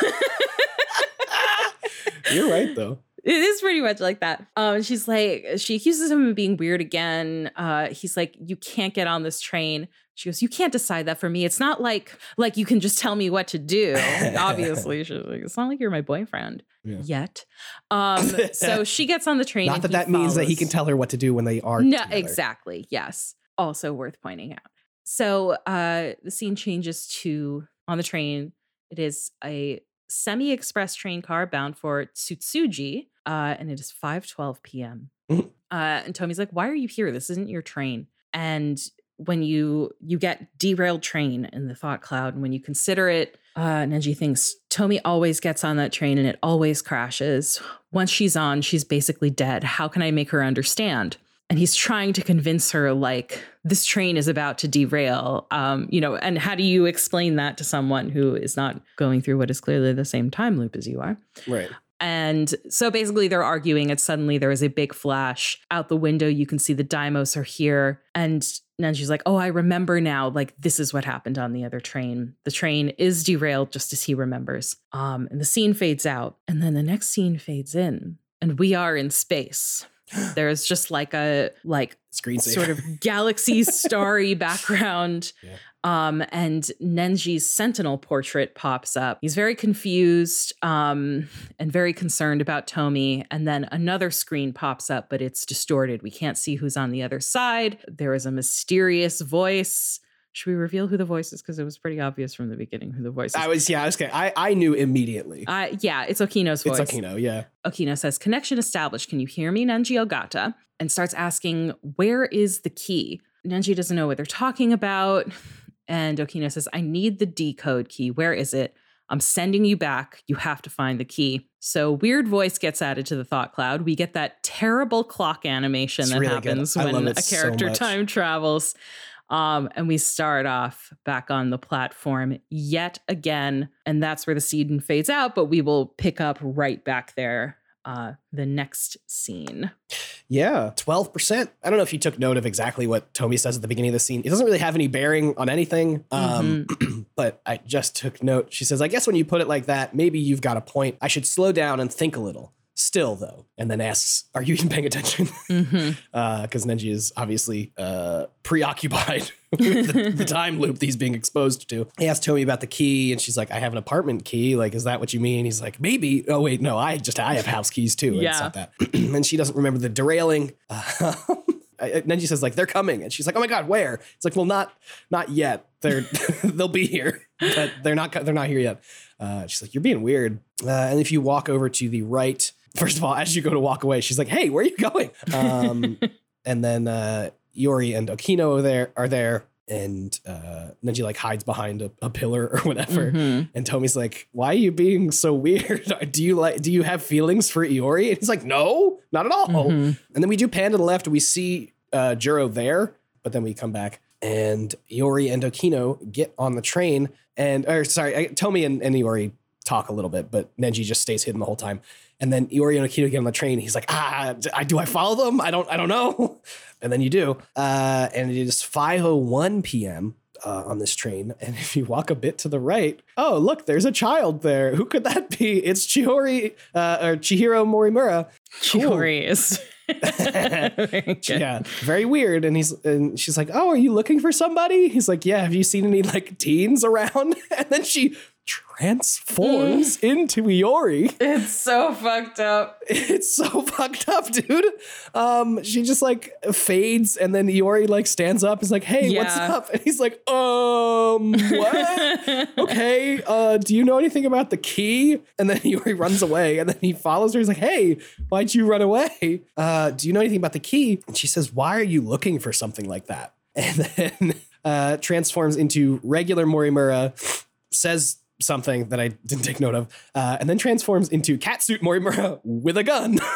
You're right, though. It is pretty much like that. Um, she's like, she accuses him of being weird again. Uh, he's like, you can't get on this train. She goes, you can't decide that for me. It's not like like you can just tell me what to do. [laughs] Obviously, she's like, it's not like you're my boyfriend Yeah. yet. Um, so [laughs] she gets on the train. Not that that means that he can tell her what to do when they are. No, together. exactly. Yes. Also worth pointing out. So uh the scene changes to on the train. It is a semi-express train car bound for Tsutsuji, uh, and it is 5:12 p.m. Mhm. Uh, and Tomi's like, "Why are you here? This isn't your train." And when you you get derailed train in the thought cloud, and when you consider it, uh, Nenji thinks Tomi always gets on that train and it always crashes. Once she's on, she's basically dead. How can I make her understand? And he's trying to convince her, like, this train is about to derail. Um, you know, and how do you explain that to someone who is not going through what is clearly the same time loop as you are? Right. And so basically, they're arguing, and suddenly there is a big flash out the window. You can see the Deimos are here. And Nenji's like, Oh, I remember now. Like, this is what happened on the other train. The train is derailed just as he remembers. Um, and the scene fades out. And then the next scene fades in, and we are in space. There's just like a, like, Screensaver. sort of galaxy [laughs] starry background. Yeah. Um, and Nenji's sentinel portrait pops up. He's very confused um, and very concerned about Tomi. And then another screen pops up, but it's distorted. We can't see who's on the other side. There is a mysterious voice. Should we reveal who the voice is? Because it was pretty obvious from the beginning who the voice is. I was yeah. I was okay. I I knew immediately. uh, yeah, it's Okino's voice. It's Okino. Yeah. Okino says, Connection established. Can you hear me, Nenji Ogata? And starts asking, Where is the key? Nenji doesn't know what they're talking about. And Okino says, I need the decode key. Where is it? I'm sending you back. You have to find the key. So weird voice gets added to the thought cloud. We get that terrible clock animation It's that really happens I when a it so character time travels. Um, and we start off back on the platform yet again. And that's where the scene fades out, but we will pick up right back there uh the next scene. Yeah, twelve percent. I don't know if you took note of exactly what Tomi says at the beginning of the scene. It doesn't really have any bearing on anything, um, [clears throat] but I just took note. She says, "I guess when you put it like that, maybe you've got a point. I should slow down and think a little." Still, though, and then asks, "Are you even paying attention?" [laughs] Because Nenji is obviously uh, preoccupied [laughs] with the, the time loop that he's being exposed to. He asks Tomi about the key, and she's like, "I have an apartment key. Like, is that what you mean?" He's like, "Maybe." Oh wait, no, I just I have house keys too. It's Yeah. not that. [clears throat] and she doesn't remember the derailing. [laughs] Uh, then she says like, "They're coming," and she's like, "Oh my god, where?" It's like, "Well, not not yet. They're they'll be here, but they're not they're not here yet." Uh, she's like, "You're being weird." Uh, and if you walk over to the right, first of all, as you go to walk away, she's like, "Hey, where are you going?" Um, [laughs] and then uh, Iori and Okino are there are there, and uh, Nenji like hides behind a, a pillar or whatever. Mhm. And Tomi's like, "Why are you being so weird? [laughs] Do you like? Do you have feelings for Iori?" And he's like, "No, not at all." Mhm. And then we do pan to the left. We see uh, Juro there, but then we come back, and Iori and Okino get on the train. And or sorry, Tomi and, and Iori talk a little bit, but Nenji just stays hidden the whole time. And then Iori and Okino get on the train. He's like, "Ah, do I follow them? I don't. I don't know." [laughs] And then you do. Uh, and it is 5:01 p.m. Uh, on this train. [laughs] And if you walk a bit to the right, oh look, there's a child there. Who could that be? It's Chihori uh, or Chihiro Morimura. Cool. Is Very. [laughs] Yeah, very weird. And he's and she's like, "Oh, are you looking for somebody?" He's like, "Yeah. Have you seen any like teens around?" And then she transforms into Iori. It's so fucked up. It's so [laughs] fucked up, dude. Um, she just like fades, and then Iori like stands up. And is like, "Hey, what's up?" [laughs] And he's like, "Um, what?" [laughs] okay, uh, do you know anything about the key? And then Iori runs away, and then he follows her. He's like, hey, why'd you run away? Uh, do you know anything about the key? And she says, why are you looking for something like that? And then uh, transforms into regular Morimura, says something that I didn't take note of, uh, and then transforms into cat catsuit Morimura with a gun. [laughs]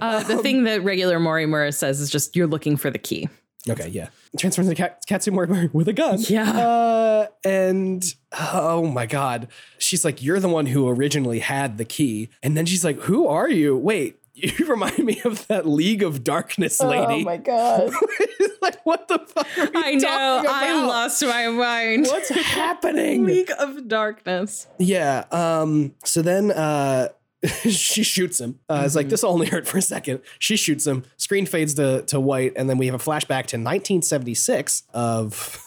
Uh, the thing that regular Morimura says is just you're looking for the key. Okay, yeah. Transforms into cat, catsuit Morimura with a gun. Yeah. Uh, and oh my God. She's like, You're the one who originally had the key. And then she's like, Who are you? Wait, you [laughs] remind me of that League of Darkness lady. Oh my god. [laughs] like, what the fuck are you I know. talking I lost my mind. What's [laughs] happening? League of Darkness. Yeah. Um, so then uh she shoots him. Uh, It's like Mhm. this only hurt for a second. She shoots him. Screen fades to to white, and then we have a flashback to 1976 of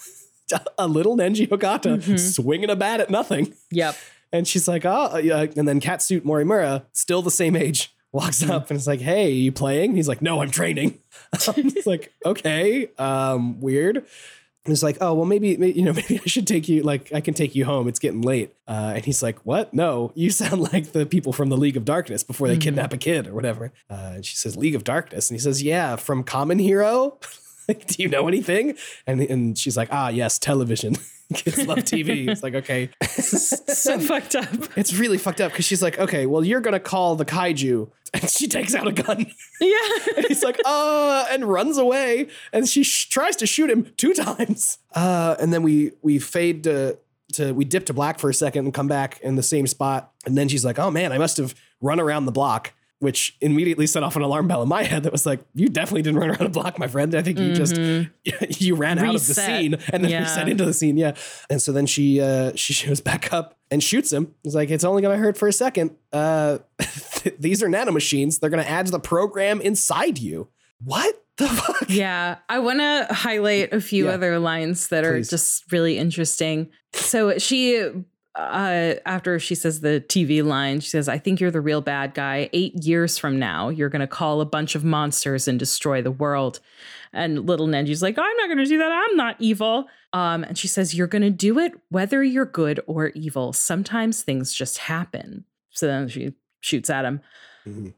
a little Nenji Ogata Mhm. swinging a bat at nothing. Yep. And she's like, oh, yeah. And then Catsuit Morimura, still the same age, walks Mm-hmm. up and is like, hey, you playing? He's like, no, I'm training. [laughs] It's like, okay, um, weird. And it's like, oh, well, maybe, may- you know, [laughs] maybe I should take you, like, I can take you home. It's getting late. Uh, and he's like, what? No, you [laughs] sound like the people from the League of Darkness before they Mhm. kidnap a kid or whatever. Uh, and she says, League of Darkness. And he says, yeah, from Common Hero. like, do you know anything? And, and she's like, ah, yes, television. [laughs] Kids love TV. It's like, okay. [laughs] so [laughs] fucked up. It's really fucked up because she's like, okay, well, you're gonna call the kaiju, and she takes out a gun. Yeah. and he's like, uh, and runs away, and she sh- tries to shoot him two times. Uh, and then we we fade to to we dip to black for a second and come back in the same spot, and then she's like, oh man, I must have run around the block. Which immediately set off an alarm bell in my head that was like, "You definitely didn't run around a block, my friend. I think you just Mhm. [laughs] you ran out of the scene and then Yeah. reset into the scene. Yeah. And so then she uh she [laughs] shows back up and shoots him. It's like it's only gonna hurt for a second. Uh [laughs] these are nanomachines. They're gonna add to the program inside you. What the fuck? Yeah, I want to highlight a few Yeah. other lines that are just really interesting. So she, uh, after she says the TV line, she says, "I think you're the real bad guy. Eight years from now, you're going to call a bunch of monsters and destroy the world." And little Nenji's like, "I'm not going to do that. I'm not evil." Um, and she says, "You're going to do it whether you're good or evil. Sometimes things just happen." So then she shoots at him.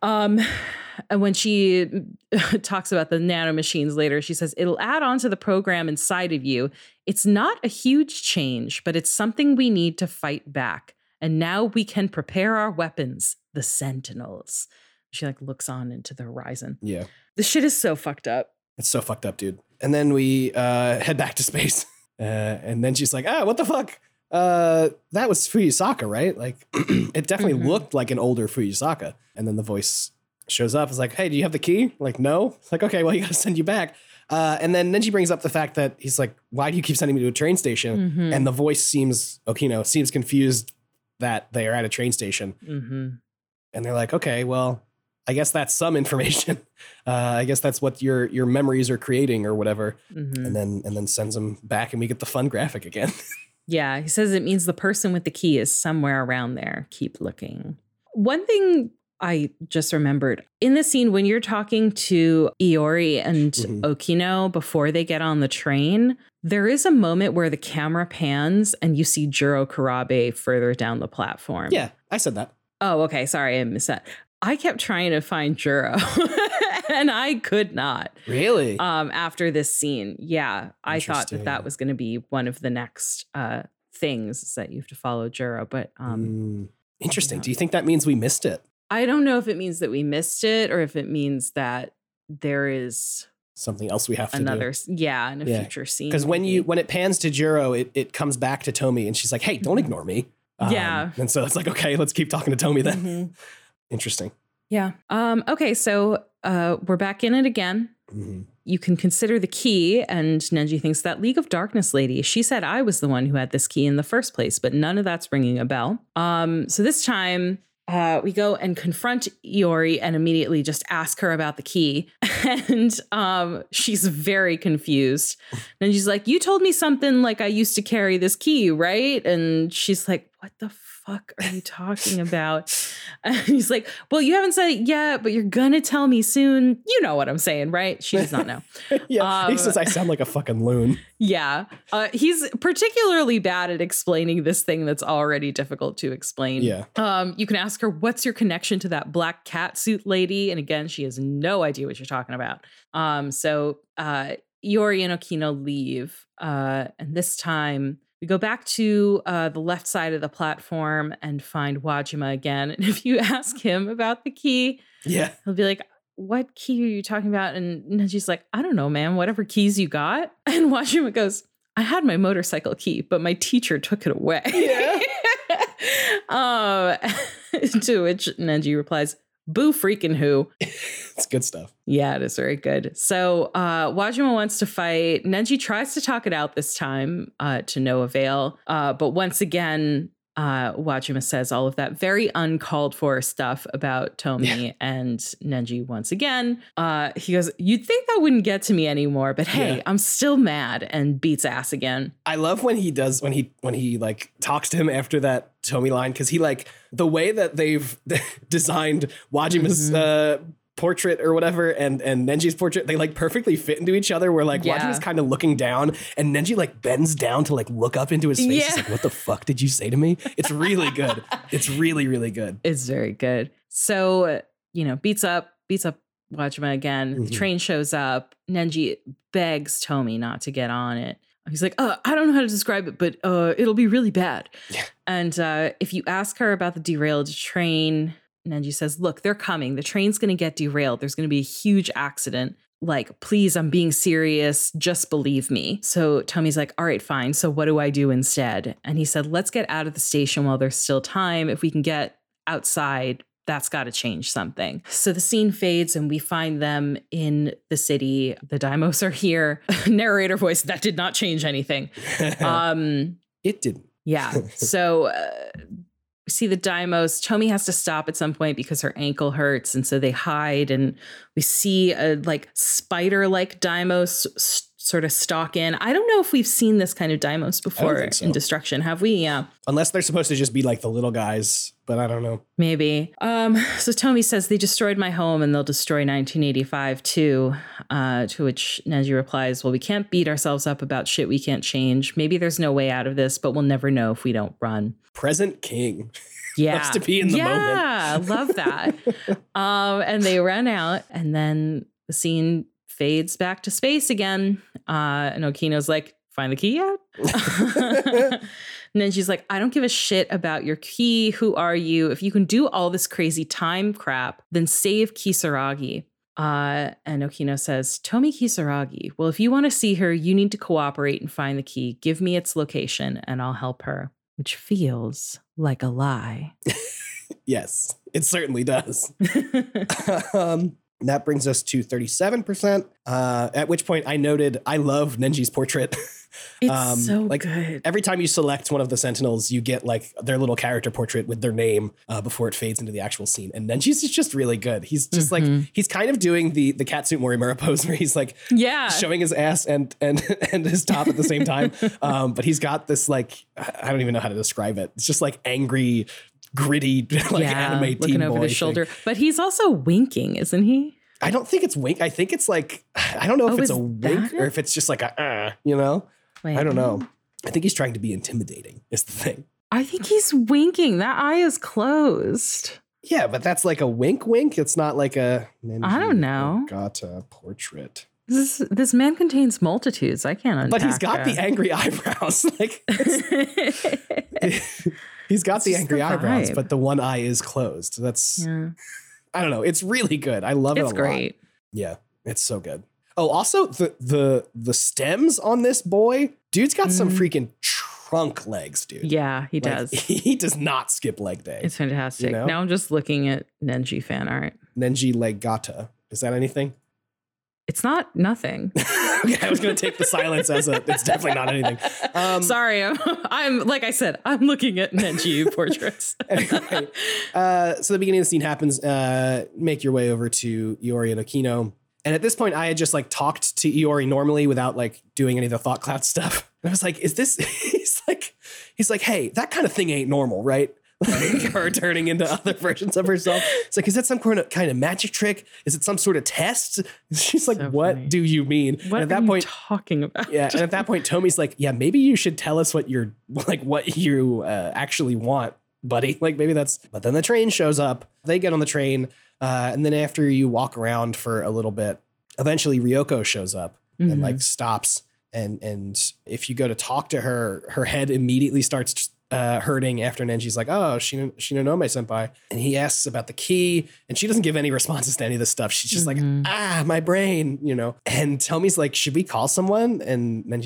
Um, [sighs] and when she [laughs] talks about the nanomachines later, she says it'll add on to the program inside of you. It's not a huge change, but it's something we need to fight back. And now we can prepare our weapons, the Sentinels. She like looks on into the horizon. Yeah. The shit is so fucked up. It's so fucked up, dude. And then we uh [laughs] head back to space. [laughs] Uh and then she's like, ah, what the fuck? Uh that was Fuyusaka, right? Like [clears throat] it definitely Mhm. looked like an older Fuyusaka. And then the voice shows up. It's like, hey, do you have the key? Like, no. It's like, okay, well, you gotta send you back. Uh, and then Nenji brings up the fact that he's like, why do you keep sending me to a train station? Mhm. And the voice seems, Okino seems confused that they are at a train station. Mhm. And they're like, okay, well, I guess that's some information. [laughs] Uh, I guess that's what your your memories are creating or whatever. Mhm. And then and then sends them back, and we get the fun graphic again. [laughs] Yeah, he says it means the person with the key is somewhere around there. Keep looking. One thing I just remembered in the scene when you're talking to Iori and Mhm. Okino before they get on the train, there is a moment where the camera pans and you see Juro Kurabe further down the platform. yeah, I said that. Oh, okay. Sorry, I missed that. I kept trying to find Juro [laughs] and I could not Really? um after this scene yeah i thought that that was going to be one of the next uh things is that you have to follow juro but um Mm, interesting. Do you think that means we missed it? i don't know if it means that we missed it or if it means that there is Something else we have to another s- yeah in a Yeah. future scene Because when you when it pans to Juro, it, it comes back to Tomi, and she's like, "Hey, don't Mhm. ignore me." Um, Yeah. And so it's like, okay, let's keep talking to Tomi then. Mhm. [laughs] Interesting. yeah um okay so uh we're back in it again Mhm. you can consider the key. And Nenji thinks that League of Darkness lady, she said I was the one who had this key in the first place, but none of that's ringing a bell. Um, so this time uh, we go and confront Iori and immediately just ask her about the key. [laughs] And um, she's very confused. And she's like, You told me something like I used to carry this key, right? And she's like, What the fuck are you talking about? [laughs] And he's like, Well, you haven't said it yet, but you're gonna tell me soon. You know what I'm saying, right? She does not know. [laughs] yeah, he Um, says I sound like a fucking loon. [laughs] Yeah. Uh, he's particularly bad at explaining this thing that's already difficult to explain. Yeah. Um, you can ask her, what's your connection to that black cat suit lady? And again, she has no idea what you're talking about. Um, so uh, Iori and Okino leave. Uh, and this time we go back to uh, the left side of the platform and find Wajima again. And [laughs] if you ask him about the key, Yeah. he'll be like, what key are you talking about? And Nenji's like, I don't know, man, whatever keys you got. [laughs] And Wajima goes, I had my motorcycle key, but my teacher took it away. Yeah. [laughs] um, to which Neji replies, Boo freaking who. [laughs] It's good stuff. Yeah, it is very good. So uh, Wajima wants to fight. Nenji tries to talk it out this time uh, to no avail. Uh, but once again, uh, Wajima says all of that very uncalled for stuff about Tomi Yeah. and Nenji once again. Uh, he goes, You'd think that wouldn't get to me anymore, but hey, Yeah. I'm still mad and beats ass again. I love when he does when he when he like talks to him after that Tomi line because he like the way that they've [laughs] designed Wajima's Mm-hmm. uh, portrait or whatever and and Nenji's portrait they like perfectly fit into each other where like Yeah. Wajima's kind of looking down and Nenji like bends down to like look up into his face Yeah. He's like what the fuck did you say to me [laughs] it's really good it's really really good It's very good. So, you know, beats up, beats up Wajima again. The Mhm. train shows up. Nenji begs Tomi not to get on it. He's like, uh, I don't know how to describe it, but uh, it'll be really bad. Yeah. And uh, if you ask her about the derailed train, Nenji says, Look, they're coming. The train's going to get derailed. There's going to be a huge accident. Like, please, I'm being serious. Just believe me. So Tomi's like, All right, fine. So what do I do instead? And he said, Let's get out of the station while there's still time. If we can get outside, that's got to change something. So the scene fades and we find them in the city. The Deimos are here. [laughs] Narrator voice, that did not change anything. [laughs] Um, it didn't yeah. [laughs] So uh, see the Deimos. Tomi has to stop at some point because her ankle hurts. And so they hide. And we see a like spider like Deimos sort of stalk in. I don't know if we've seen this kind of Deimos before so. in Destruction. Have we? Yeah. unless they're supposed to just be like the little guys but I don't know Maybe. Um, so Tomi says they destroyed my home and they'll destroy 1985 too. Uh, to which Nenji replies, Well, we can't beat ourselves up about shit we can't change. Maybe there's no way out of this, but we'll never know if we don't run. present king [laughs] Yeah. Loves to be in the moment. yeah, moment. love that. [laughs] um, and they run out, and then the scene fades back to space again. Uh, and Okino's like, find the key yet? [laughs] and then she's like, I don't give a shit about your key. Who are you? If you can do all this crazy time crap, then save Kisaragi. Uh, and Okino says, Tomi Kisaragi. Well, if you want to see her, you need to cooperate and find the key. Give me its location and I'll help her. Which feels like a lie. [laughs] yes it certainly does [laughs] um, that brings us to 37%. Uh, at which point I noted I love Nenji's portrait. [laughs] It's Um, so like, good. Every time you select one of the Sentinels, you get like their little character portrait with their name uh, before it fades into the actual scene. And Nenji's is just really good. He's just like Mhm. he's kind of doing the the Catsuit Morimura pose [laughs] where he's like Yeah. showing his ass and and [laughs] and his top at the same time. Um, but he's got this like I don't even know how to describe it. It's just like angry, gritty [laughs] like yeah, anime looking teen over boy the thing. shoulder. But he's also winking, isn't he? I don't think it's wink. I think it's like [sighs] I don't know if Oh, it's a wink or if it's just like a uh, you know. Wait, I don't know. I think he's trying to be intimidating. Is the thing. I think he's winking. That eye is closed. Yeah, but that's like a wink, wink. It's not like a. I don't know. Got a portrait, This this man contains multitudes. I can't unpack but he's got the angry [laughs] eyebrows. like. [laughs] he's got the angry the eyebrows, but the one eye is closed. That's yeah, I don't know. It's really good. I love it. it's a lot. great. Yeah, it's so good. Oh, also the the the stems on this boy, dude's got some Mhm. freaking trunk legs, dude. Yeah, he Like, does. [laughs] He does not skip leg day. It's fantastic. know? Now I'm just looking at Nenji fan art. Nenji Legata. Is that anything? It's not nothing. [laughs] okay, [laughs] I was gonna take the silence as a. It's definitely not anything. Um, Sorry, I'm, [laughs] I'm like I said, I'm looking at Nenji portraits. [laughs] Anyway, uh, so the beginning of the scene happens. Uh, make your way over to Iori and Okino. And at this point, I had just like talked to Iori normally without like doing any of the thought cloud stuff. And I was like, "Is this?" He's like, "He's like, hey, that kind of thing ain't normal, right?" [laughs] Like her turning into other [laughs] versions of herself. It's like, is that some kind of kind of magic trick? Is it some sort of test? [laughs] She's like, So "What funny. do you mean?" What and at are that you point, talking about? yeah, and at that point, Tomi's like, "Yeah, maybe you should tell us what you're like, what you uh, actually want, buddy. Like, maybe that's." But then the train shows up. They get on the train, uh, and then after you walk around for a little bit, eventually Ryoko shows up and Mhm. like stops. And and if you go to talk to her, her head immediately starts uh, hurting after Nenji's like, "Oh, Shino, Shinonome senpai," and he asks about the key, and she doesn't give any [laughs] responses to any of this stuff. She's just Mhm. like, "Ah, my brain," you know. And Tomi's like, "Should we call someone?" And then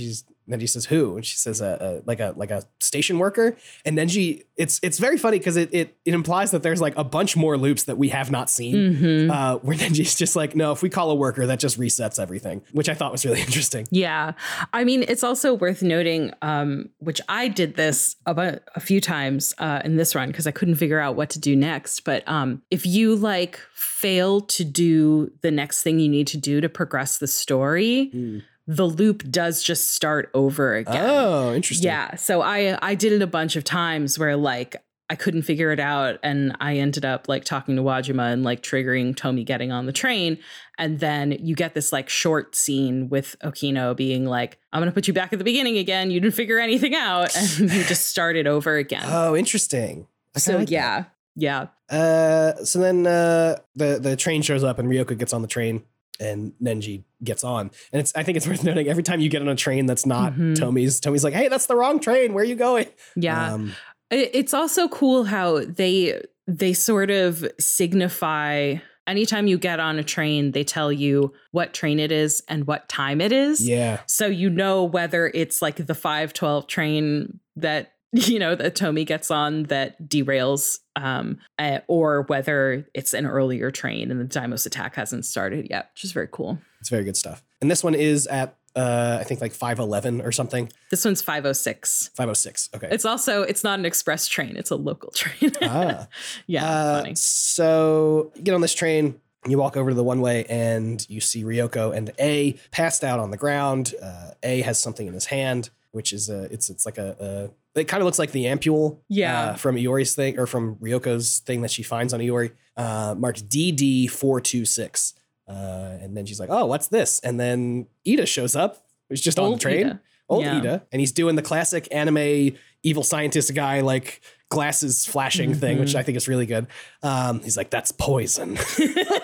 she's Nenji says, "Who?" And she says, uh, uh, "Like a like a station worker." And Nenji, it's it's very funny because it, it it implies that there's like a bunch more loops that we have not seen. Mhm. Uh, where [laughs] Nenji's just like, "No, if we call a worker, that just resets everything," which I thought was really [laughs] interesting. Yeah. I mean, it's also worth noting, um, which I did this about a few times uh, in this run because I couldn't figure out what to do next. But um, if you like fail to do the next thing you need to do to progress the story, the loop does just start over again. Oh, interesting. Yeah. So I I did it a bunch of times where like I couldn't figure it out and I ended up like talking to Wajima and like triggering Tomi getting on the train and then you get this like short scene with Okino being like I'm going to put you back at the beginning again. You didn't figure anything out and [laughs] you just start it over again. Oh, interesting. So like that. yeah. Yeah. Uh, so then uh, the the train shows up and Ryoko gets on the train and Nenji gets on. And it's I think it's [laughs] worth noting every time you get on a train that's not Mhm. Tomi's, Tomi's like, "Hey, that's the wrong train. Where are you going?" Yeah. Um, It's also cool how they they sort of signify anytime you get on a train, they tell you what train it is and what time it is. yeah. So you know whether it's like the 512 train that [laughs] you know that Tomi gets on that derails um uh, or whether it's an earlier train and the Deimos attack hasn't started yet, which is very cool. It's very good stuff. And this one is at uh, I think like 511 or something. This one's 506. 506. Okay. It's also it's not an express train, it's a local [laughs] train. ah. [laughs] yeah, Uh. So you get on this train, you walk over to the one way, and you see Ryoko and Ei passed out on the ground. Uh, Ei has something in his hand, which is a it's it's like a, a it kind of looks like the ampule, Yeah. uh, from Iori's thing or from Ryoko's thing that she finds on Iori, uh, marked DD four two six. Uh, and then she's like, "Oh, what's this?" And then Ida shows up, who's just on the Old train Ida. old Yeah. Ida, and he's doing the classic anime evil scientist guy, like glasses flashing thing, which Mhm. I think is really good. Um, he's like, "That's poison."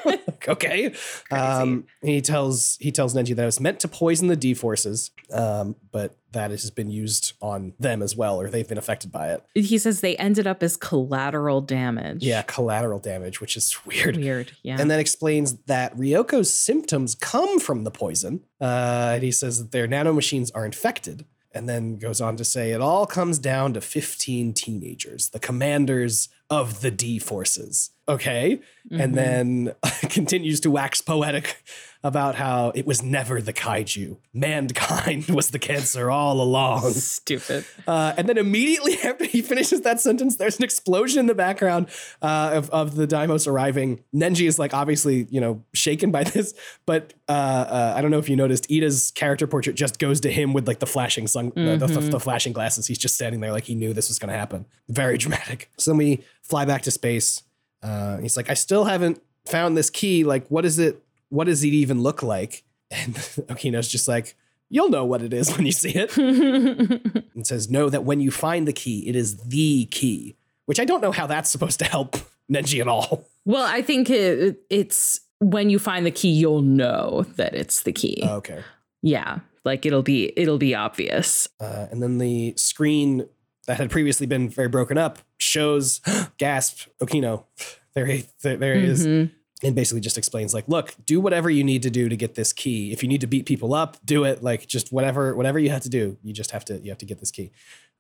Like, [laughs] [laughs] okay. Um, he tells he tells Nenji that it was meant to poison the D forces, um, but that it has been used on them as well, or they've been affected by it. He says they ended up as collateral damage. Yeah, collateral damage, which is weird. Weird. Yeah. And then explains that Ryoko's symptoms come from the poison. Uh, and he says that their nanomachines are infected. And then goes on to say it all comes down to 15 teenagers, the commanders of the D forces. Okay. Mhm. And then [laughs] continues to wax poetic about how it was never the kaiju. Mankind [laughs] was the cancer all along. Stupid. Uh, and then immediately [laughs] after he finishes that sentence, there's an explosion in the background uh, of, of the Deimos arriving. Nenji is like obviously, you know, shaken by this, but uh, uh, I don't know if you noticed, Ida's character portrait just goes to him with like the flashing sun, uh, the, the, the flashing glasses. He's just standing there like he knew this was going to happen. Very dramatic. So we fly back to space. Uh, he's like, I still haven't found this key. Like, what is it? What does it even look like? [laughs] And Okino's just like, you'll know what it is [laughs] when you see it [laughs] and says, Know that when you find the key, it is the key, which I don't know how that's supposed to help Nenji at all. well, I think it, it's when you find the key, you'll know that it's the key. okay. yeah. Like it'll be it'll be obvious. Uh, and then the screen that had previously been very broken up shows, [gasps] gasp, Okino. There he, there, there he is. Mhm. And basically just explains, like, look, do whatever you need to do to get this key. If you need to beat people up, do it. Like, just whatever, whatever you have to do, you just have to, you have to get this key.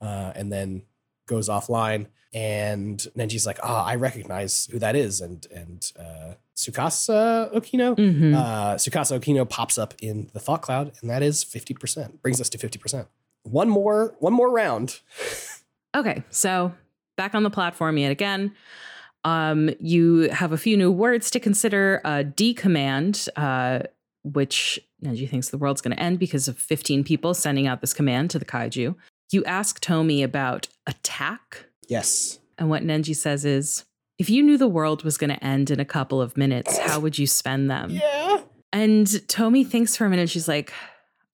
Uh, and then goes offline. And Nenji's like, ah, I recognize who that is. And and uh, Tsukasa Okino, Mhm. uh, Tsukasa Okino pops up in the thought cloud, and that is fifty percent. Brings us to fifty percent. One more, one more round. [laughs] Okay, so back on the platform yet again. Um, you have a few new words to consider. Uh, D command, uh, which Nenji thinks the world's going to end because of 15 people sending out this command to the kaiju. You ask Tomi about attack, Yes. and what Nenji says is, if you knew the world was going to end in a couple of minutes, how would you spend them? Yeah. And Tomi thinks for a minute. She's like,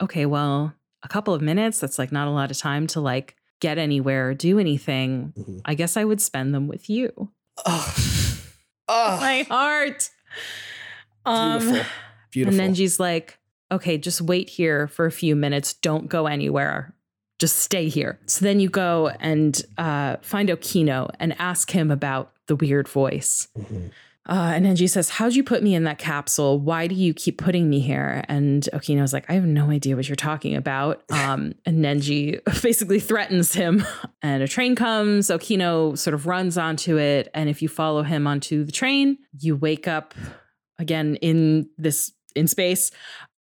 okay, well, a couple of minutes, that's like not a lot of time to like get anywhere, or do anything. Mhm. I guess I would spend them with you. Oh. Oh. [laughs] My heart. Um, Beautiful. Beautiful. And Nenji's like, okay, just wait here for a few minutes. Don't go anywhere. Just stay here. So then you go and uh, find Okino and ask him about the weird voice. Mhm. Uh, and Nenji says, How'd you put me in that capsule? Why do you keep putting me here? And Okino's like, I have no idea what you're talking about. [laughs] Um, and Nenji [laughs] basically threatens him. And a train comes. Okino sort of runs onto it. And if you follow him onto the train, you wake up again in this in space.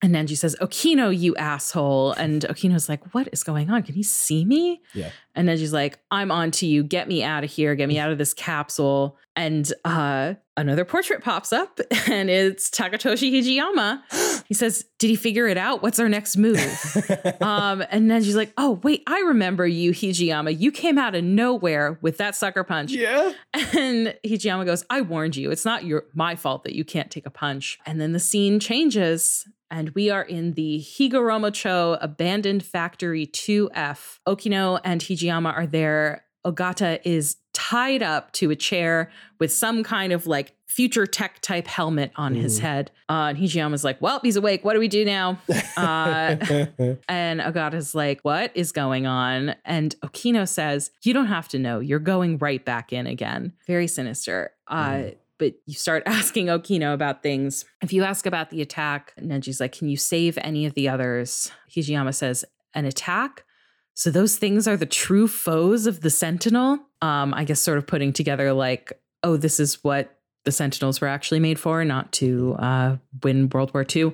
And Nenji says, Okino, you asshole. And Okino's like, What is going on? Can he see me? Yeah. And Nenji's like, I'm on to you. Get me out of here. Get me out of this capsule. And uh, another portrait pops up [laughs] and it's Takatoshi Hijiyama. [gasps] He says, Did he figure it out? What's our next move? [laughs] um, and Nenji's like, Oh, wait, I remember you, Hijiyama. You came out of nowhere with that sucker punch. yeah. [laughs] And Hijiyama goes, I warned you. It's not your my fault that you can't take a punch. And then the scene changes. And we are in the Higoromocho Abandoned Factory 2F. Okino and Hijiyama are there. Ogata is tied up to a chair with some kind of like future tech type helmet on his head. Uh, and Hijiyama's like, Well, he's awake. What do we do now? [laughs] Uh, [laughs] and Ogata's like, What is going on? And Okino says, You don't have to know. You're going right back in again. Very sinister. Uh, Mm. But you start [laughs] asking Okino about things. If you ask about the attack, Nenji's like, Can you save any of the others? Hijiyama says, An attack? So those things are the true foes of the Sentinel? Um, I guess sort of putting together like, oh, this is what the Sentinels were actually made for, not to uh, win World War II.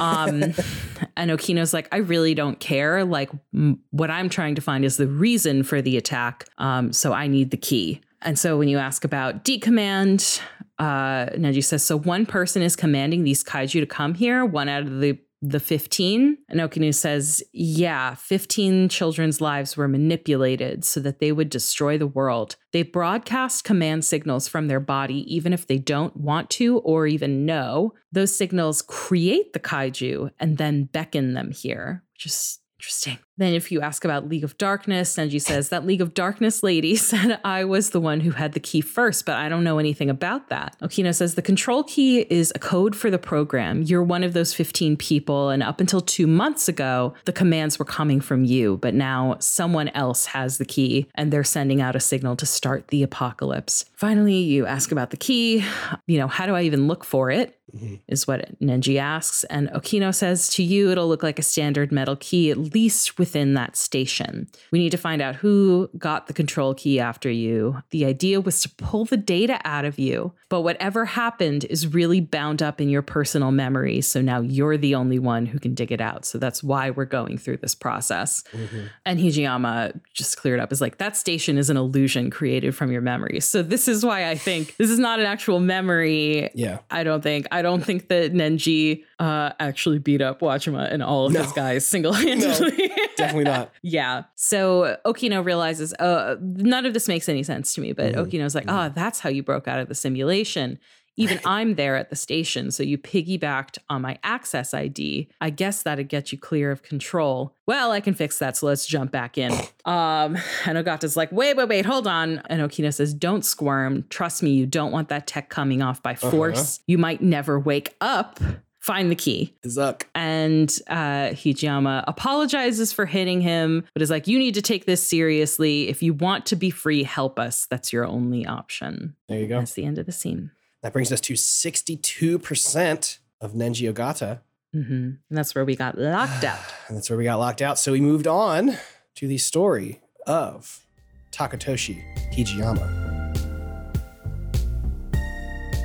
Um, [laughs] and Okino's like, I really don't care. Like, m- what I'm trying to find is the reason for the attack. Um, so I need the key. And so when you ask about D command, uh, Nenji says, so one person is commanding these kaiju to come here, one out of the the 15 and says yeah 15 children's lives were manipulated so that they would destroy the world. They broadcast command signals from their body even if they don't want to or even know. Those signals create the kaiju and then beckon them here which is interesting then if you ask about league of darkness nenji says that league of darkness lady [laughs] said i was the one who had the key first but i don't know anything about that. Okino says the control key is a code for the program. You're one of those 15 people and up until two months ago the commands were coming from you but now someone else has the key and they're sending out a signal to start the apocalypse. Finally you ask about the key. You know how do i even look for it? Mm-hmm. Is what Nenji asks. And Okino says, To you, it'll look like a standard metal key, at least within that station. We need to find out who got the control key after you. The idea was to pull the data out of you, but whatever happened is really bound up in your personal memory. So now you're the only one who can dig it out. So that's why we're going through this process. Mm-hmm. And Hijiyama just cleared up is like, That station is an illusion created from your memory. So this is why I think this is not an actual memory. Yeah. I don't think. I don't think that Nenji uh, actually beat up Wajima and all of No. his guys [laughs] single handedly. Definitely not. [laughs] yeah. So Okino realizes, uh, none of this makes any sense to me. But Mhm. Okino's like, oh, that's how you broke out of the simulation. Even [laughs] I'm there at the station. So you piggybacked on my access ID. I guess that'd get you clear of control. Well, I can fix that. So let's jump back in. Um, and Ogata's like, wait, wait, wait, hold on. And Okino says, don't squirm. Trust me, you don't want that tech coming off by force. You might never wake up. Find the key. Zuck. And uh, Hijiyama apologizes for hitting him, but is like, you need to take this seriously. If you want to be free, help us. That's your only option. There you go. That's the end of the scene. That brings us to 62% of Nenji Ogata. hmm And that's where we got locked out. [sighs] And that's where we got locked out. So we moved on to the story of Takatoshi Hijiyama.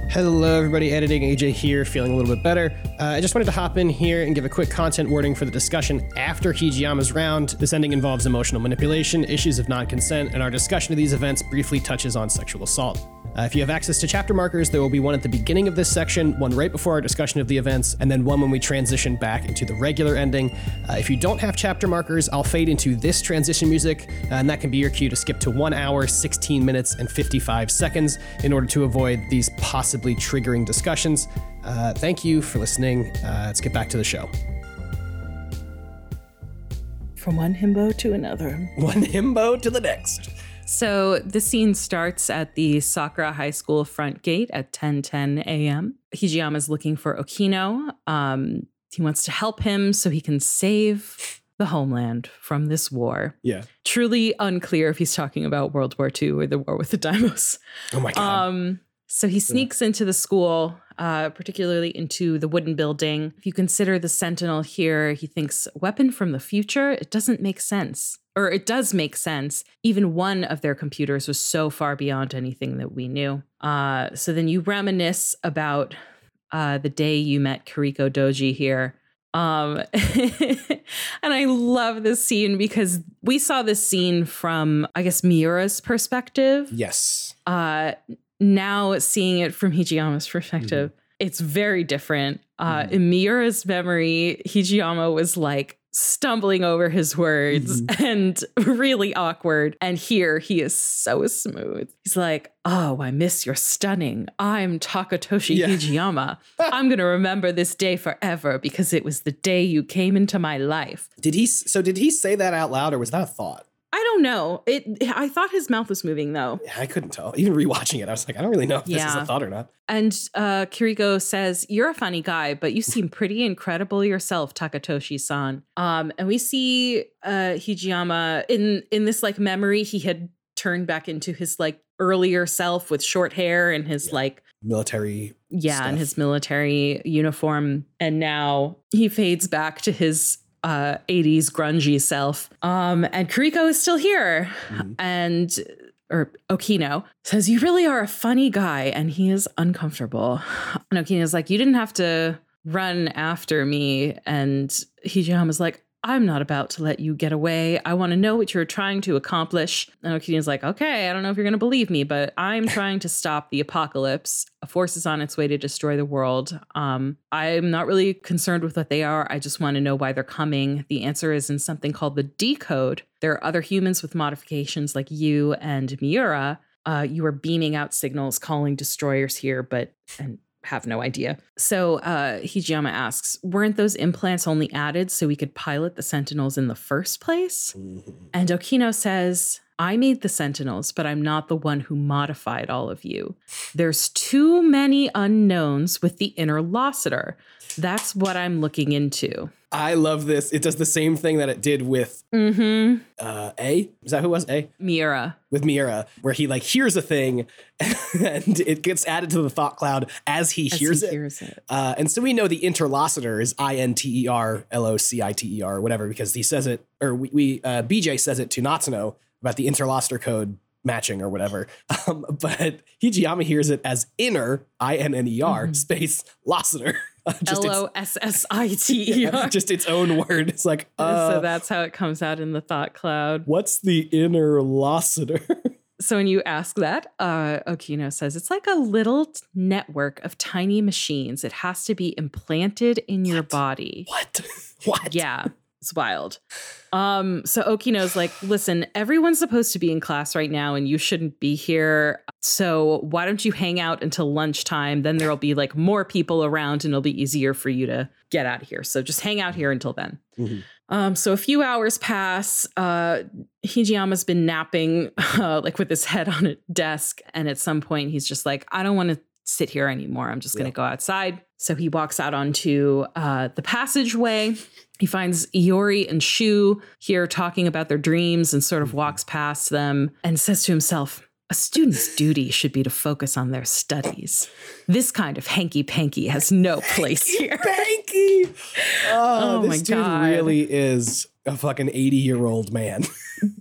Hello, everybody. Editing AJ here, feeling a little bit better. Uh, I just wanted to hop in here and give a quick content warning for the discussion after Hijiyama's round. This ending involves emotional manipulation, issues of non consent, and our discussion of these events briefly touches on sexual assault. Uh, if you have access to chapter markers, there will be one at the beginning of this section, one right before our discussion of the events, and then one when we transition back into the regular ending. Uh, if you don't have chapter markers, I'll fade into this transition music, uh, and that can be your cue to skip to 1 hour, 16 minutes, and 55 seconds in order to avoid these possibly triggering discussions. Uh, thank you for listening. Uh, let's get back to the show. From one himbo to another. One himbo to the next. So the scene starts at the Sakura High School front gate at 10:10 a.m. Hijiyama's looking for Okino. Um, he wants to help him so he can save the homeland from this war. Yeah. Truly unclear if he's talking about World War II or the war with the Deimos. Oh my God. Um, So he sneaks into the school, uh, particularly into the wooden building. If you consider the Sentinel here, he thinks weapon from the future. It doesn't make sense, or it does make sense. Even one of their computers was so far beyond anything that we knew. Uh, so then you reminisce about uh, the day you met Kariko Doji here. Um, [laughs] and I love this scene because we saw this scene from, I guess, Miura's perspective. Yes. Uh, now seeing it from Hijiyama's perspective, it's very different. Uh, Mhm. In Miura's memory, Hijiyama was like stumbling over his words [laughs] and really awkward. And here he is so smooth. He's like, Oh, I miss your stunning. I'm Takatoshi Yeah. Hijiyama. [laughs] I'm going to remember this day forever because it was the day you came into my life. Did he? So did he say that out loud, or was that a thought? Don't know. It. I thought his mouth was moving though. Yeah, I couldn't tell. Even rewatching it, I was like, I don't really know if this is a thought or not. And uh, Kiriko says, "You're a funny guy, but you seem pretty incredible yourself, Takatoshi-san." Um, and we see uh, Hijiyama in in this like memory he had turned back into his like earlier self with short hair and his Yeah. like Military. yeah and his military uniform, and now he fades back to his uh 80s grungy self. Um, and Kiriko is still here Mhm. and or Okino says, You really are a funny guy. And he is uncomfortable. And Okino's like, You didn't have to run after me. And Hijiyama's like, I'm not about to let you get away. I want to know what you're trying to accomplish. And Okino's like, Okay, I don't know if you're going to believe me, but I'm [laughs] trying to stop the apocalypse. A force is on its way to destroy the world. Um, I'm not really concerned with what they are. I just want to know why they're coming. The answer is in something called the decode. There are other humans with modifications like you and Miura. Uh, you are beaming out signals calling destroyers here, but and have no idea. So uh, Hijiyama asks, weren't those implants only added so we could pilot the Sentinels in the first place? Mhm. And Okino says, I made the Sentinels, but I'm not the one who modified all of you. There's too many unknowns with the interlocutor. That's what I'm looking into. I love this. It does the same thing that it did with Mm-hmm. uh, A. Is that who it was? A Miura. with Miura, where he like hears a thing, [laughs] and it gets added to the thought cloud as he as hears he it. hears it. Uh, and so we know the interlocutor is I N T E R L O C I T E R or whatever because he says it, or we, we uh, BJ says it to Natsuno about the interloster code matching or whatever. [laughs] Um, but Hijiyama hears it as inner I N N E R Mhm. space locutor. [laughs] just, its, S S I T E R. [laughs] just its own word. It's like, uh, so that's how it comes out in the thought cloud. what's the interlocutor? So when you ask that, uh, Okino says it's like a little t- network of tiny machines. It has to be implanted in your What? body. what? what? Yeah, it's wild. Um, so Okino's like, listen, everyone's supposed to be in class right now, and you shouldn't be here. So why don't you hang out until lunchtime? Then there'll be like more people around, and it'll be easier for you to get out of here. So just hang out here until then. Mhm. Um, so a few hours pass. Uh, Hijiyama's been napping, uh, [laughs] like with his head on a desk, and at some point he's just like, I don't want to sit here anymore. I'm just going to Yeah. go outside. So he walks out onto uh, the passageway. He finds Iori and Shu here talking about their dreams and sort of walks past them and says to himself, a student's duty should be to focus on their studies. This kind of hanky panky has no place here. Banky. Oh, Oh this dude God. really is a fucking 80 year old man.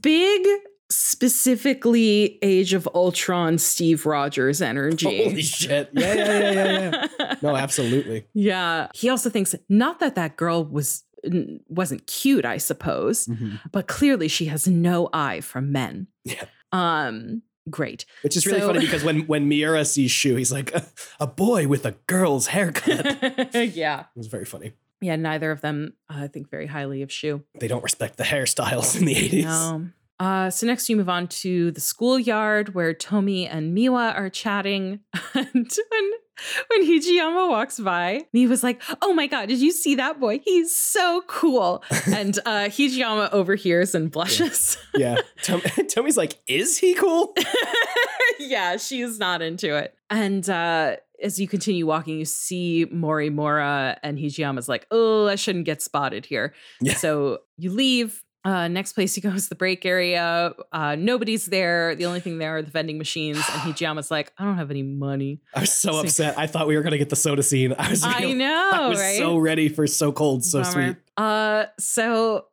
Big, specifically Age of Ultron Steve Rogers energy. Holy shit. Yeah, yeah, yeah, yeah, yeah. No, absolutely. [laughs] Yeah. He also thinks not that that girl was wasn't cute, I suppose, but clearly she has no eye for men. Yeah. Um great. Which is really So- funny [laughs] because when when Miura sees Shu, he's like, a, a boy with a girl's haircut. [laughs] Yeah. It was very funny. Yeah, neither of them uh, I think very highly of Shu. They don't respect the hairstyles in the 80s. No. Uh, so next you move on to the schoolyard where Tomi and Miwa are chatting. [laughs] and when when Hijiyama walks by, Miwa's like, "Oh my god, did you see that boy? He's so cool." [laughs] and uh, Hijiyama overhears and blushes. Yeah. Tom, [laughs] Tomi's like, is he cool? yeah, she's not into it. And uh, as you continue walking, you see Morimura, and Hijiyama's like, "Oh, I shouldn't get spotted here." Yeah. So you leave. Uh, next place he [laughs] goes, the break area. Uh, nobody's there. The only thing there are the vending machines. And Hijiyama's [sighs] like, I don't have any money. I was so So- upset. I thought we were gonna get the soda scene. I was. I really- know, I was right? so ready for so cold, so Bummer. sweet. Uh, so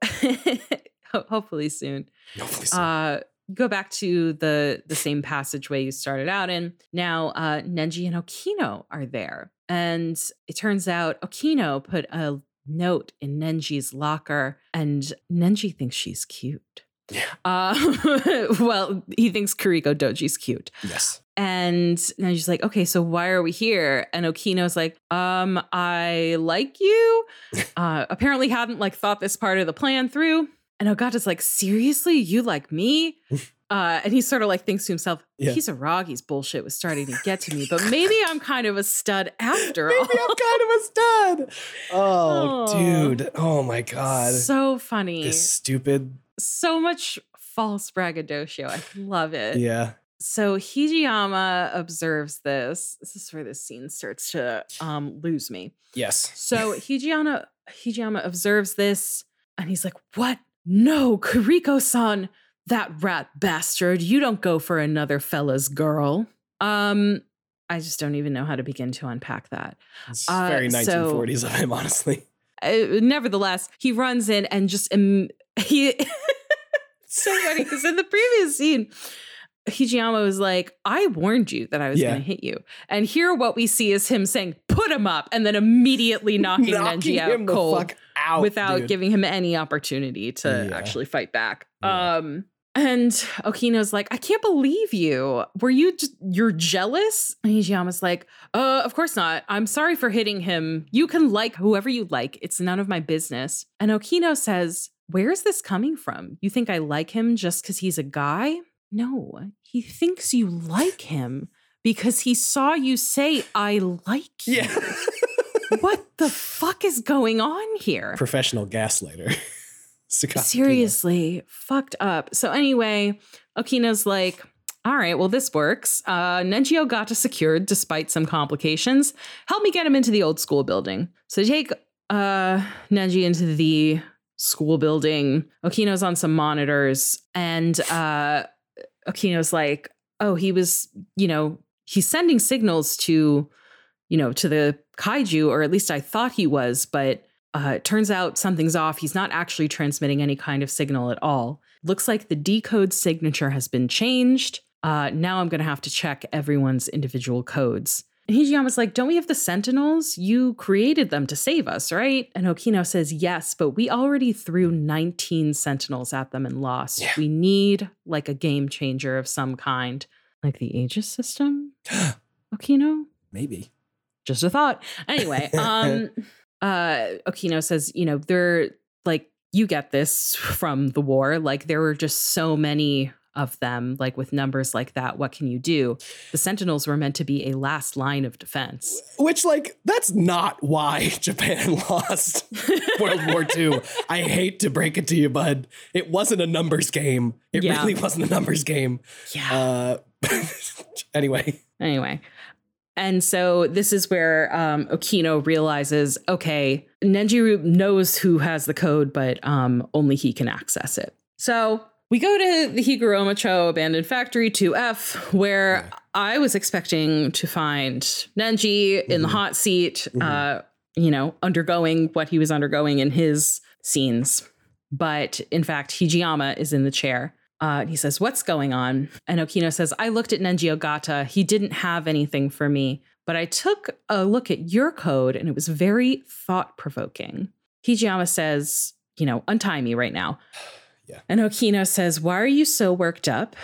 [laughs] hopefully soon. Hopefully so. Uh, go back to the the same passageway you started out in. Now, uh, Nenji and Okino are there, and it turns out Okino put a note in Nenji's locker, and Nenji thinks she's cute. Yeah. Uh, [laughs] well, he thinks Kuriko Doji's cute. yes. And Nenji's like, okay, so why are we here? And Okino's like, um, I like you. [laughs] Uh, apparently hadn't like thought this part of the plan through. And Ogata's like, seriously, you like me? [laughs] Uh, and he sort of like thinks to himself, Yeah. Kisaragi's bullshit was starting to get to me, but [laughs] maybe I'm kind of a stud after all. Maybe I'm kind of a stud. Oh, Oh. dude. Oh my god. So funny. this stupid. so much false braggadocio. I love it. Yeah. So Hijiyama observes this. This is where this scene starts to um, lose me. Yes. So [laughs] Hijiyama Hijiyama observes this and he's like, What? No, Kuriko-san, that rat bastard. You don't go for another fella's girl. Um, I just don't even know how to begin to unpack that. It's Uh, very so- 1940s of him, honestly. Uh, nevertheless, he runs in and just Im- he [laughs] so funny because in the previous scene, Hijiyama was like, I warned you that I was Yeah. going to hit you. And here, what we see is him saying, put him up, and then immediately [laughs] knocking, Nenji out cold out without dude. giving him any opportunity to Yeah. actually fight back. Yeah. Um, and Okino's like, I can't believe you. Were you just, you're jealous? And Hijiyama's like, uh, of course not. I'm sorry for hitting him. You can like whoever you like. It's none of my business. And Okino says, Where is this coming from? You think I like him just because he's a guy? No, he thinks you like him because he saw you say, I like you. Yeah. [laughs] what the fuck is going on here? Professional gaslighter. [laughs] Seriously, fucked up. So anyway, Okino's like, all right, well, this works. Uh, Nenji Ogata secured despite some complications. Help me get him into the old school building. So take uh, Nenji into the school building. Okino's on some monitors, and uh, Okino's like, oh, he was, you know, he's sending signals to, you know, to the kaiju, or at least I thought he was, but uh, it turns out something's off. He's not actually transmitting any kind of signal at all. Looks like the decode signature has been changed. Uh, now I'm going to have to check everyone's individual codes. And Hijiyama's like, Don't we have the Sentinels? You created them to save us, right? And Okino says, Yes, but we already threw 19 Sentinels at them and lost. Yeah. We need like a game changer of some kind, like the Aegis system. [gasps] Okino? Maybe. just a thought. Anyway, [laughs] um uh Okino says, you know, they're like you get this from the war, like there were just so many of them like with numbers like that what can you do the sentinels were meant to be a last line of defense Which, like, that's not why [laughs] Japan [laughs] lost [laughs] World War II. I hate to break it to you, bud. It wasn't a numbers game. It Yeah. really wasn't a numbers game. yeah Uh, anyway, Anyway. And so this is where um, Okino realizes, okay, Nenjiru knows who has the code, but um, only he can access it. So we go to the Higuromacho Abandoned Factory 2F, where I was expecting to find Nenji in the Mhm. hot seat, uh, you know, undergoing what he was undergoing in his scenes. But in fact, Hijiyama is in the chair. Uh, and he says, What's going on? And Okino says, I looked at Nenji Ogata. He didn't have anything for me, but I took a look at your code and it was very thought provoking. Hijiyama says, You know, untie me right now. [sighs] Yeah. And Okino says, Why are you so worked up?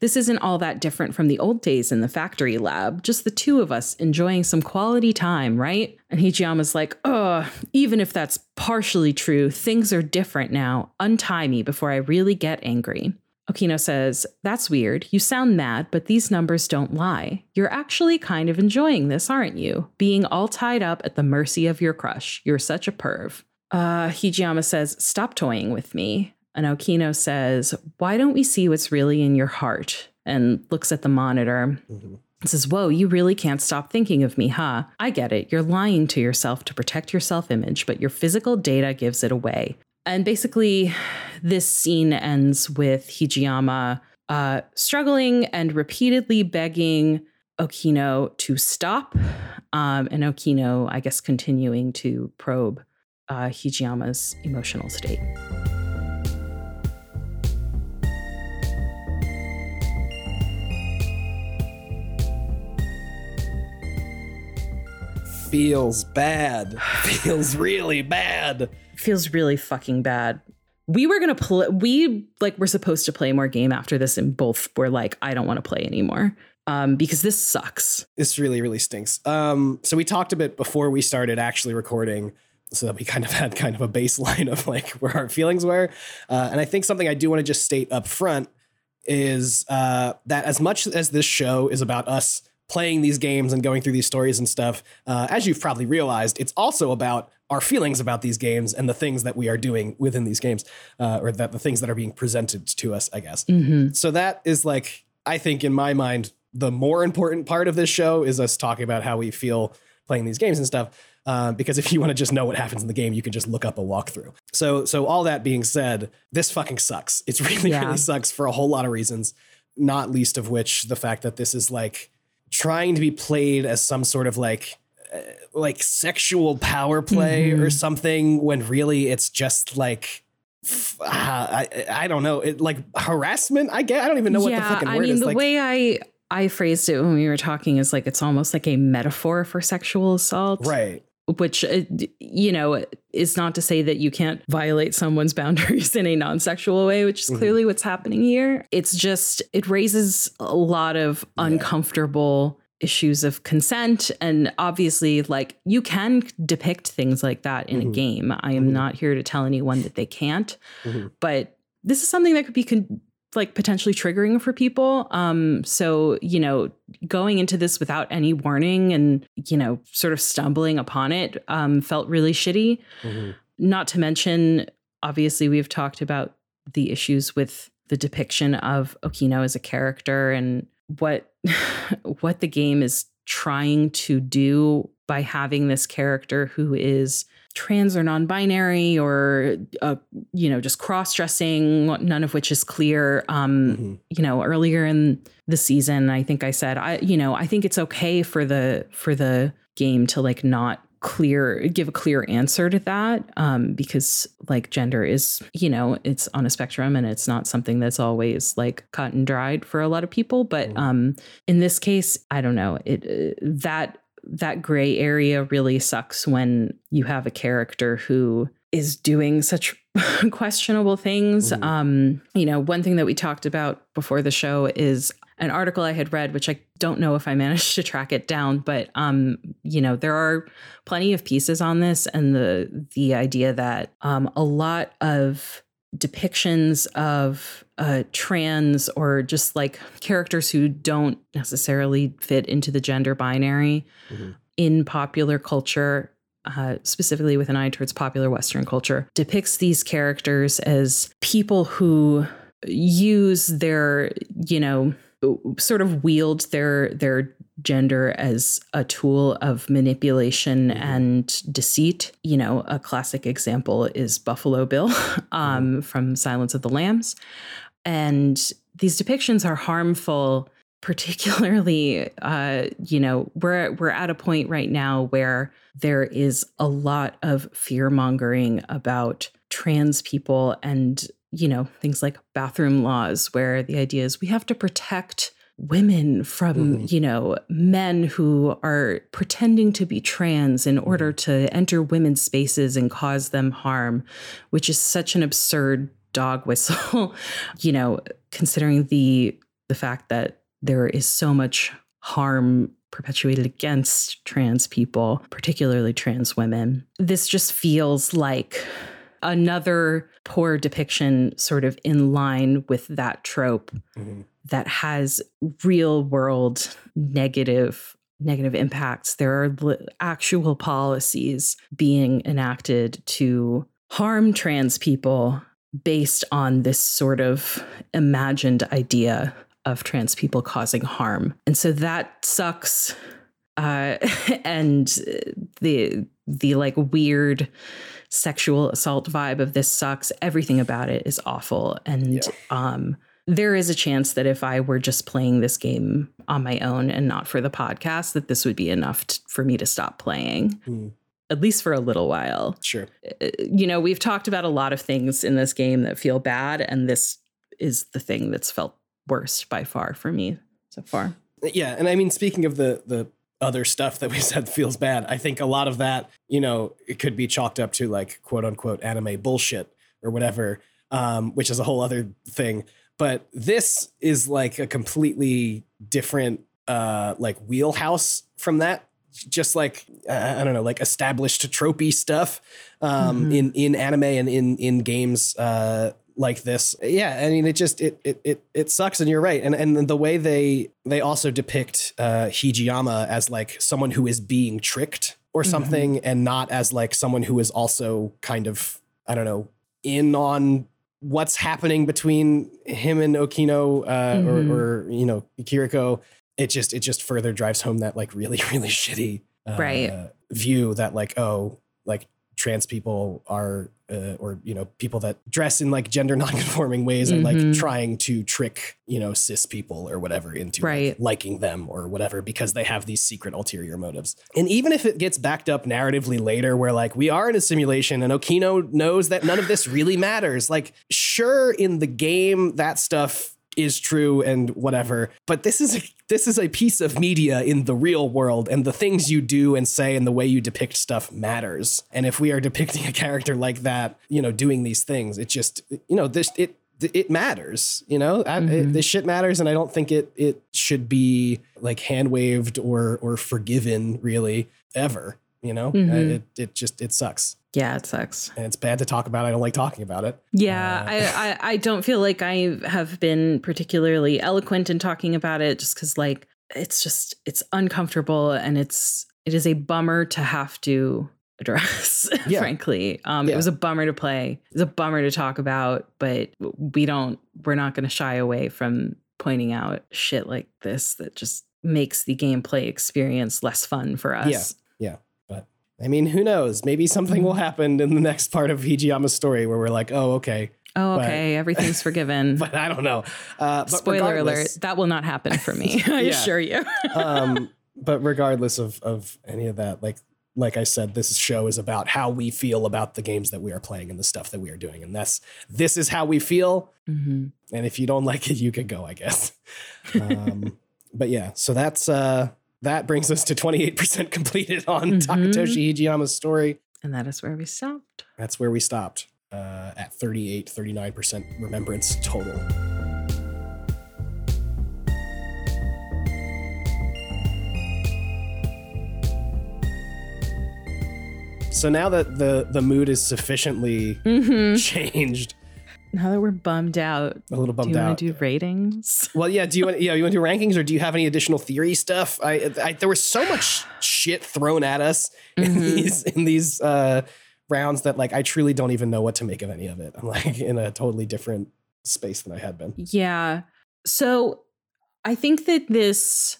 This isn't all that different from the old days in the factory lab, just the two of us enjoying some quality time, right? And Hijiyama's like, oh, even if that's partially true, things are different now. Untie me before I really get angry. Okino says, That's weird. You sound mad, but these numbers don't lie. You're actually kind of enjoying this, aren't you? Being all tied up at the mercy of your crush. You're such a perv. Uh, Hijiyama says, Stop toying with me. And Okino says, Why don't we see what's really in your heart? And looks at the monitor Mhm. and says, Whoa, you really can't stop thinking of me, huh? I get it. You're lying to yourself to protect your self image, but your physical data gives it away. And basically, this scene ends with Hijiyama uh, struggling and repeatedly begging Okino to stop, um, and Okino, I guess, continuing to probe uh, Hijiyama's emotional state. Feels bad. Feels really bad. Feels really fucking bad. We were gonna play. We like were supposed to play more game after this, and both were like, "I don't want to play anymore." Um, because this sucks. This really, really stinks. Um, so we talked a bit before we started actually recording so that we kind of [laughs] had kind of a baseline of like where our feelings were. Uh, and I think something I do want to just state up front is uh, that as much as this show is about us playing these games and going through these stories and stuff, uh, as you've probably realized, it's also about our feelings about these games and the things that we are doing within these games, uh, or that the things that are being presented to us, I guess. Mm-hmm. So that is like, I think in my mind, the more important part of this show is us talking about how we feel playing these games and stuff. Uh, because if you want to just know what happens in the game, you can just look up a walkthrough. So, so all that being said, this fucking sucks. It's [laughs] really, Yeah. really sucks for a whole lot of reasons. Not least of which the fact that this is like trying to be played as some sort of like like sexual power play Mhm. or something when really it's just like ah, I I don't know it like harassment I get I don't even know what the fucking I word mean, is the like way I I phrased it when we were talking is like it's almost like a metaphor for sexual assault, right Which uh, you know is not to say that you can't violate someone's [laughs] boundaries in a non-sexual way, which is Mhm. clearly what's happening here. It's just it raises a lot of Yeah. uncomfortable issues of consent and obviously like you can depict things like that in a Mhm. game i am Mhm. not here to tell anyone that they can't Mhm. but this is something that could be con- like potentially triggering for people um so you know going into this without any warning and you know sort of stumbling upon it um felt really shitty Mhm. not to mention obviously we've talked about the issues with the depiction of Okino as a character and what [laughs] what the game is trying to do by having this character who is trans or non-binary or uh, you know just cross-dressing none of which is clear um Mhm. you know earlier in the season i think i said i you know i think it's okay for the for the game to like not clear give a clear answer to that um because like gender is you know it's on a spectrum and it's not something that's always like cut and dried for a lot of people but Mhm. um in this case i don't know it uh, that that gray area really sucks when you have a character who is doing such [laughs] questionable things. Mhm. Um, you know, one thing that we talked about before the show is an article I had read, which I don't know if I [laughs] managed to track it down, but um, you know, there are plenty of pieces on this, and the the idea that um, a lot of depictions of uh, trans or just like characters who don't necessarily fit into the gender binary Mhm. in popular culture uh, specifically with an eye towards popular Western culture, depicts these characters as people who use their, you know, sort of wield their their gender as a tool of manipulation Mhm. and deceit. You know, a classic example is Buffalo Bill [laughs] um, from Silence of the Lambs, and these depictions are harmful particularly uh you know we're we're at a point right now where there is a lot of fear mongering about trans people and you know things like bathroom laws where the idea is we have to protect women from Mhm. you know men who are pretending to be trans in order to enter women's spaces and cause them harm which is such an absurd dog whistle [laughs] you know considering the the fact that there is so much harm perpetuated against trans people, particularly trans women. This just feels like another poor depiction, sort of in line with that trope Mhm. that has real world negative negative impacts there are actual policies being enacted to harm trans people based on this sort of imagined idea of trans people causing harm and so that sucks uh, [laughs] and the the like weird sexual assault vibe of this sucks. Everything about it is awful. And Yeah. um there is a chance that if I were just playing this game on my own and not for the podcast, that this would be enough t- for me to stop playing, Hmm. at least for a little while. Sure. Uh, You know, we've talked about a lot of things in this game that feel bad, and this is the thing that's felt worst by far for me so far. Yeah, and I mean, speaking of the the other stuff that we [laughs] said feels bad, I think a lot of that, you know, it could be chalked up to like quote unquote anime bullshit or whatever, um, which is a whole other thing. But this is like a completely different uh like wheelhouse from that. Just like uh, I don't know, like established tropey stuff um, Mhm. in in anime and in in games uh, like this. Yeah, I mean, it just it it it it sucks, and you're right. And and the way they they also depict uh, Hijiyama as like someone who is being tricked or Mhm. something, and not as like someone who is also kind of I don't know in on what's happening between him and Okino uh, Mhm. or or you know Kiriko. It just it just further drives home that like really [laughs] really shitty uh, Right. view that like oh like trans people are uh, or you know people that dress in like gender [laughs] nonconforming ways and like Mhm. trying to trick you know cis people or whatever into like, liking them or whatever because they have these secret ulterior motives and even if it gets backed up narratively later where like we are in a simulation and okino knows that none of this really matters like sure in the game that stuff is true and whatever but this is a, this is a piece of media in the real world and the things you do and say and the way you depict stuff matters. And if we are depicting a character like that you know doing these things it just you know this it it matters you know? I- it- this shit matters and i don't think it it should be like hand waved or or forgiven really ever you know? Mhm. Uh, it, it just it sucks Yeah, it sucks. and it's bad to talk about i don't like talking about it Yeah, Uh, I, I I don't feel like I have been particularly eloquent in talking about it just cuz like it's just it's uncomfortable and it's it is a bummer to have to address [laughs] Yeah. frankly. Um Yeah. it was a bummer to play. It's a bummer to talk about, but we don't we're not going to shy away from pointing out shit like this that just makes the gameplay experience less fun for us. I mean, who knows? Maybe something will happen in the next part of Hijiyama's story where we're like, oh, okay. Oh, But- okay, everything's forgiven. [laughs] But I don't know. Uh, but Spoiler alert, that will not happen for me. [laughs] I Yeah. assure you. [laughs] um, but regardless of, of any of that, like like I said, this show is about how we feel about the games that we are playing and the stuff that we are doing. And that's this is how we feel. Mhm. And if you don't like it, you can go, I guess. Um, but yeah, so that's uh that brings us to 28% completed on Mhm. Takatoshi Hijiyama's story. And that is where we stopped. That's where we stopped uh, at 38, 39% remembrance total. So now that the, the mood is sufficiently Mm-hmm. changed, Now that we're bummed out, a little bummed do you out. want to do ratings? well, yeah. Do you want? Yeah, you want to do rankings, or do you have any additional theory stuff? I, I there was so much shit thrown at us in Mhm. these in these uh, rounds that like I truly don't even know what to make of any of it. I'm like in a totally different space than I had been. Yeah. So I think that this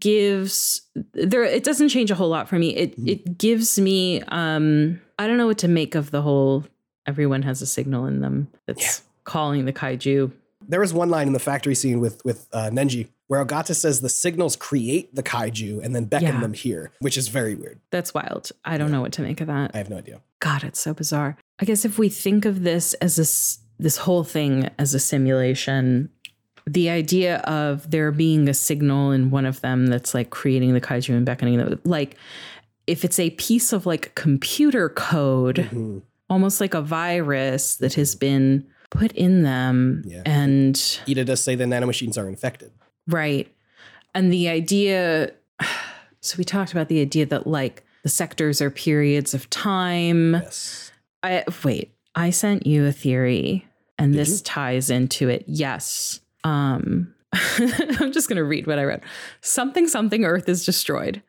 gives there it doesn't change a whole lot for me. It Mhm. it gives me um I don't know what to make of the whole everyone has a signal in them that's calling the kaiju. There was one line in the factory scene with with uh, Nenji where Ogata says the signals create the kaiju and then beckon Yeah. them here, which is very weird. That's wild. I don't Yeah. know what to make of that. I have no idea. God, it's so bizarre. I guess if we think of this as this this whole thing as a simulation, the idea of there being a signal in one of them that's like creating the kaiju and beckoning them, like if it's a piece of like computer code, Mhm. Almost like a virus that has been put in them, Yeah. and Ida does say the nanomachines are infected. Right. And the idea, [sighs] so we talked about the idea that like the sectors are periods of time. Yes. I wait, I sent you a theory and Did this you? ties into it. Yes. Um [laughs] I'm just going to read what I wrote. Something something earth is destroyed.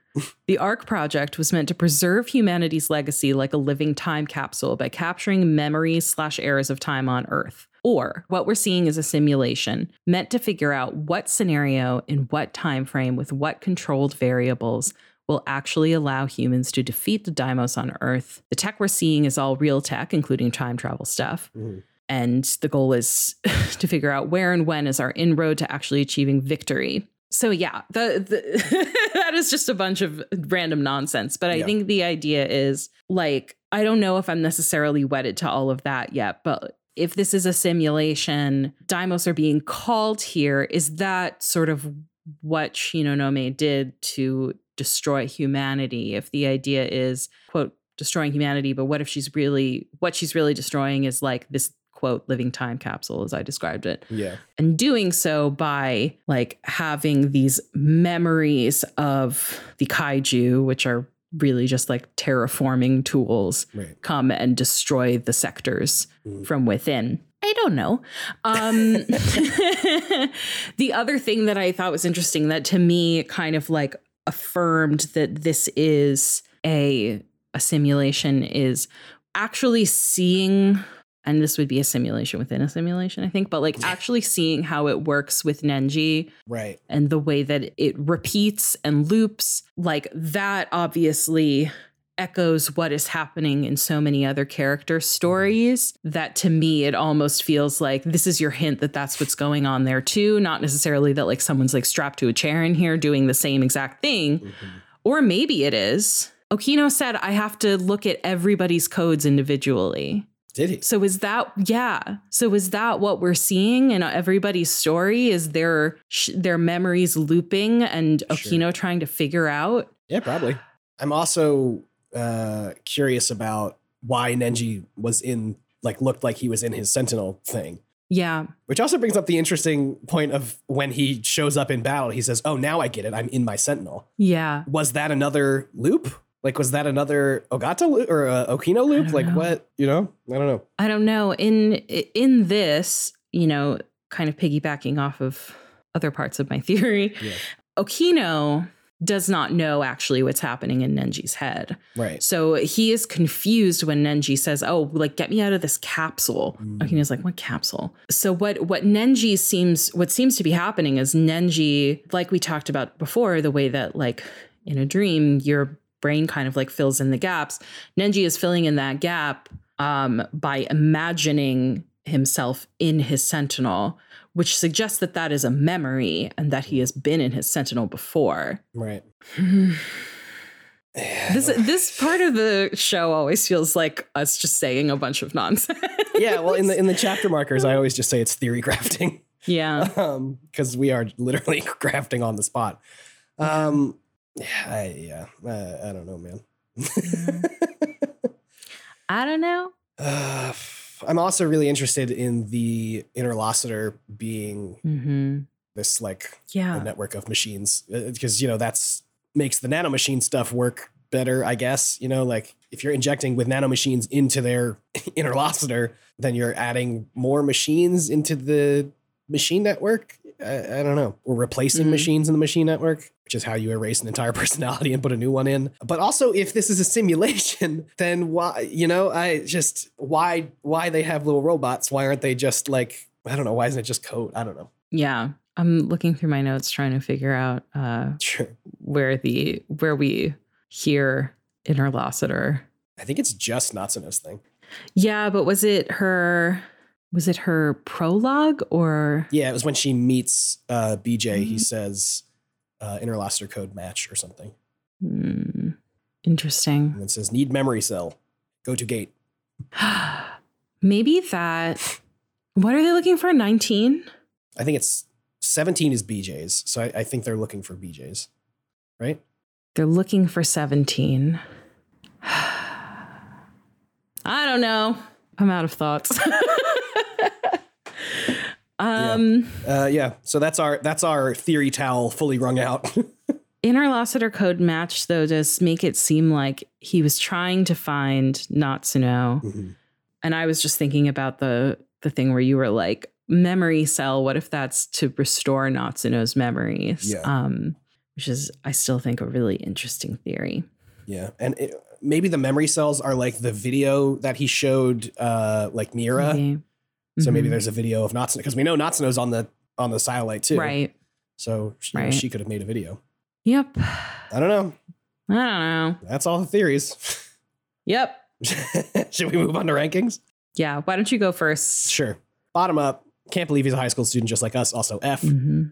The ARC project was meant to preserve humanity's legacy like a living time capsule by capturing memories slash eras of time on Earth. Or what we're seeing is a simulation meant to figure out what scenario in what time frame with what controlled variables will actually allow humans to defeat the Deimos on Earth. The tech we're seeing is all real tech, including time travel stuff. Mhm. And the goal is [laughs] to figure out where and when is our inroad to actually achieving victory. So yeah, the, the [laughs] that is just a bunch of random nonsense. But I Yeah. think the idea is like I don't know if I'm necessarily wedded to all of that yet, but if this is a simulation, Deimos are being called here. Is that sort of what Shinonome did to destroy humanity? If the idea is quote destroying humanity, but what if she's really what she's really destroying is like this quote living time capsule as I described it Yeah. and doing so by like having these memories of the kaiju which are really just like terraforming tools Right. come and destroy the sectors Mm. from within i don't know um [laughs] the other thing that i thought was interesting that to me kind of like affirmed that this is a a simulation is actually seeing and this would be a simulation within a simulation i think but like actually seeing how it works with nenji Right. and the way that it repeats and loops like that obviously echoes what is happening in so many other character stories that to me it almost feels like this is your hint that that's what's going on there too not necessarily that like someone's like strapped to a chair in here doing the same exact thing Mhm. or maybe it is okino said i have to look at everybody's codes individually Did he? so is that yeah? So is that what we're seeing in everybody's story? Is their sh- their memories looping and Sure. Okino trying to figure out? Yeah, probably. I'm also uh, curious about why Nenji was in, like, looked like he was in his Sentinel thing. Yeah, Which also brings up the interesting point of when he shows up in battle, he says, Oh, now I get it. I'm in my Sentinel. yeah. Was that another loop? Like, was that another Ogata loop or uh, Okino loop? Like, know. what? You know? I don't know. I don't know. In in this, you know, kind of piggybacking off of other parts of my theory, Yeah. Okino does not know actually what's happening in Nenji's head. Right. So he is confused when Nenji says, "Oh, like get me out of this capsule." Mm. Okino's like, "What capsule?" So what what Nenji seems what seems to be happening is Nenji, like we talked about before, the way that like in a dream your brain kind of like fills in the gaps. Nenji is filling in that gap um, by imagining himself in his sentinel, which suggests that that is a memory and that he has been in his sentinel before. Right. [sighs] This this part of the show always feels like us just saying a bunch of nonsense. yeah. Well, in the in the chapter markers, I [laughs] always just say it's theory crafting. yeah. [laughs] um because we are literally [laughs] crafting on the spot um I, yeah uh, i don't know man [laughs] I don't know. uh, i'm also really interested in the interlocutor being Mm-hmm. this like Yeah. a network of machines because you know that's makes the nanomachine stuff work better i guess you know like if you're injecting with nanomachines into their [laughs] interlocutor then you're adding more machines into the machine network i, I don't know We're replacing Mhm. machines in the machine network which is how you erase an entire [laughs] personality and put a new one in but also if this is a simulation [laughs] then why you know i just why why they have little robots why aren't they just like i don't know why isn't it just code i don't know Yeah. I'm looking through my notes trying to figure out uh, sure where the where we hear interlocutor. I think it's just Natsuno's thing. Yeah, but was it her was it her prologue or Yeah, it was when she meets uh, BJ. He Mhm. says uh, code match or something, Hmm, interesting. and then says need memory cell. Go to gate. [gasps] Maybe that what are they looking for? 19? I think it's seventeen is BJ's, so I, I think they're looking for BJ's, right? They're looking for 17. [sighs] I don't know. I'm out of thoughts. [laughs] um Uh, yeah. So that's our that's our theory towel fully wrung out. [laughs] interlocutor code match though does make it seem like he was trying to find Natsuno. Mhm. And I was just thinking about the the thing where you were like, memory cell, what if that's to restore Natsuno's memories? Yeah. Um, which is I still think a really interesting theory. yeah, and it, maybe the memory cells are like the video that he showed, uh, like Mira. Maybe. So maybe Mhm. there's a video of Natsuno because we know Natsuno's on the on the satellite too. right. So she, Right. she could have made a video. Yep. I don't know. I don't know. That's all the theories. Yep. [laughs] Should we move on to rankings? Yeah. Why don't you go first? Sure. Bottom up. Can't believe he's a high school student just like us. Also, F. Mhm.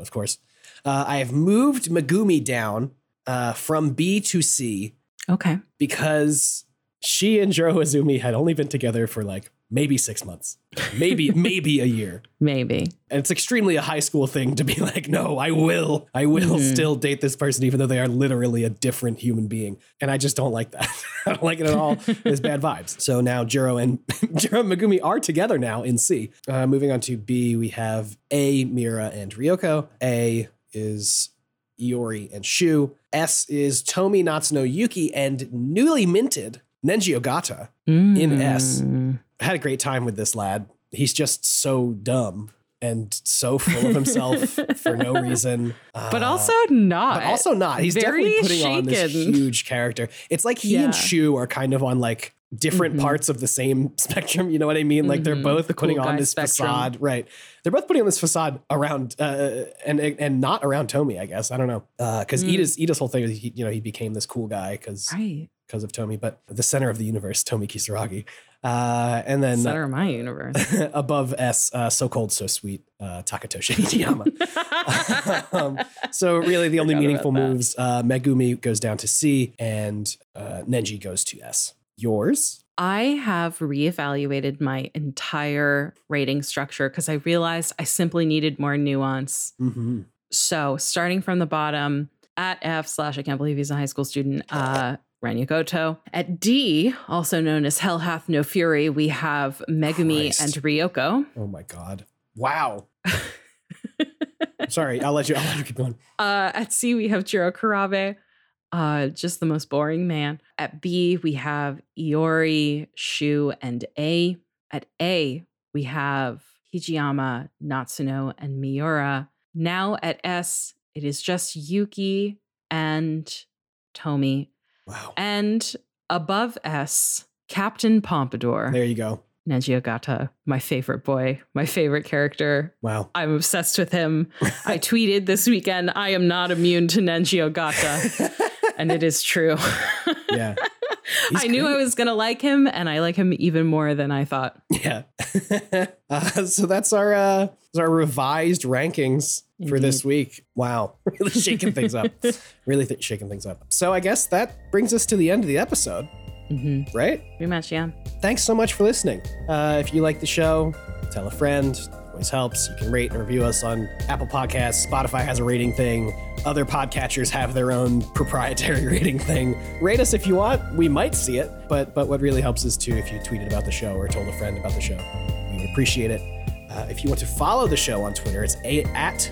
Of course. Uh, I have moved Megumi down uh, from B to C Okay. because she and Juro Izumi had only been together for like maybe six months, maybe [laughs] maybe a year. Maybe. And it's extremely a high school thing to be [laughs] like, no, I will, I will Mhm. still date this person, even though they are literally a different human being. And I just don't like that. [laughs] I don't like it at all. There's bad vibes. So now Juro and Juro and Megumi are together now in C. Uh, moving on to B, we have A, Mira and Ryoko. A is Iori and Shu. S is Tomi Natsuno Yuki and newly minted Nenji Ogata. In S. Mm. Had a great time with this lad. He's just so dumb and so full of himself [laughs] for no reason. But Uh, also not. but also not. He's very definitely putting on this huge character. It's like he Yeah. and Shu are kind of on like different Mhm. parts of the same [laughs] spectrum. You know what I mean? Like they're Mhm. both The cool putting on this spectrum. facade, right? They're both putting on this facade around uh, and and not around Tomi. I guess I don't know because Mm. Ida's Ida's whole thing is he, you know he became this cool guy because right. Because of Tomi, but the center of the universe, Tomi Kisaragi, uh, and then Center of my universe. [laughs] above S, uh, so cold, so sweet, uh, Takatoshi [laughs] Hijiyama. [laughs] um, so really, the only meaningful moves, uh, Megumi goes down to C, and uh, Nenji goes to S. Yours? I have reevaluated my entire rating structure because I realized I simply needed more nuance. Mm-hmm. So starting from the bottom at F slash I can't believe he's a high school student, uh Renya Goto. At D, also known as Hell Hath No Fury, we have Megumi Christ. and Ryoko. Oh my god! Wow. Sorry, I'll let you. I'll let you keep going. [laughs] Uh, at C, we have Juro Kurabe, uh, just the most boring man. At B, we have Iori, Shu, and A. At A, we have Hijiyama, Natsuno, and Miura. Now at S, it is just Yuki and Tomi. Wow. And above S, Captain Pompadour, There you go. Nenji Ogata, my favorite boy, my favorite character. Wow. I'm obsessed with him. [laughs] I tweeted this weekend, I am not immune to Nenji Ogata. [laughs] And it is true. [laughs] yeah. I knew I was going to like him, and I like him even more than I thought. Yeah. [laughs] uh, so that's our uh, our revised rankings for this week. Wow, [laughs] really shaking things up. [laughs] Really th- shaking things up. So I guess that brings us to the end of the episode, hmm right? Pretty much, yeah. Thanks so much for listening. Uh, if you like the show, tell a friend. Always helps. You can rate and review us on Apple Podcasts. Spotify has a rating thing. Other podcatchers have their own proprietary [laughs] rating thing. Rate us if you want. We might see it, but but what really helps is too if you tweeted about the show or told a friend about the show. We would appreciate it. Uh, if you want to follow the show on Twitter, it's a at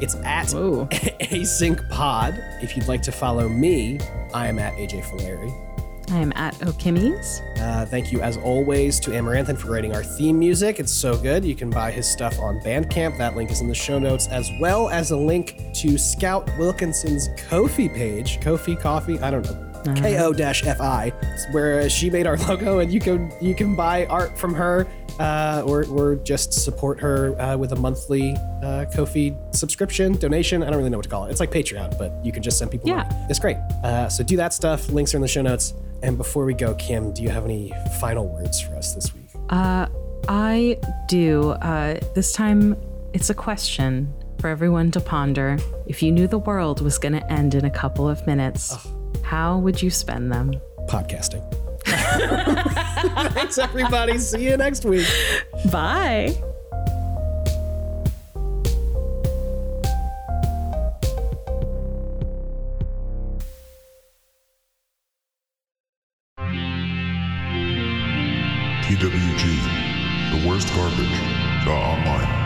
it's at Whoa. [laughs] async pod. If you'd like to follow me, I am at AJ Fileri. I am at Okimi's. Uh, thank you, as always, to Amaranthan for writing our theme music. It's so good. You can buy his stuff on Bandcamp. That link is in the show notes, as well as a link to Scout Wilkinson's Kofi page. Kofi Coffee? I don't know. ko-fi where she made our [laughs] logo and you can you can buy art from her uh, or, or just support her uh, with a monthly uh, Kofi subscription donation I don't really know what to call it it's like Patreon but you can just send people Yeah. money it's great uh, so do that stuff links are in the show notes and before we go Kim do you have any final words for us this week Uh, I do. Uh, this time, it's a question for everyone to ponder. If you knew the world was going to end in a couple of minutes, how would you spend them? podcasting [laughs] thanks everybody see you next week Bye. The worst garbage, online.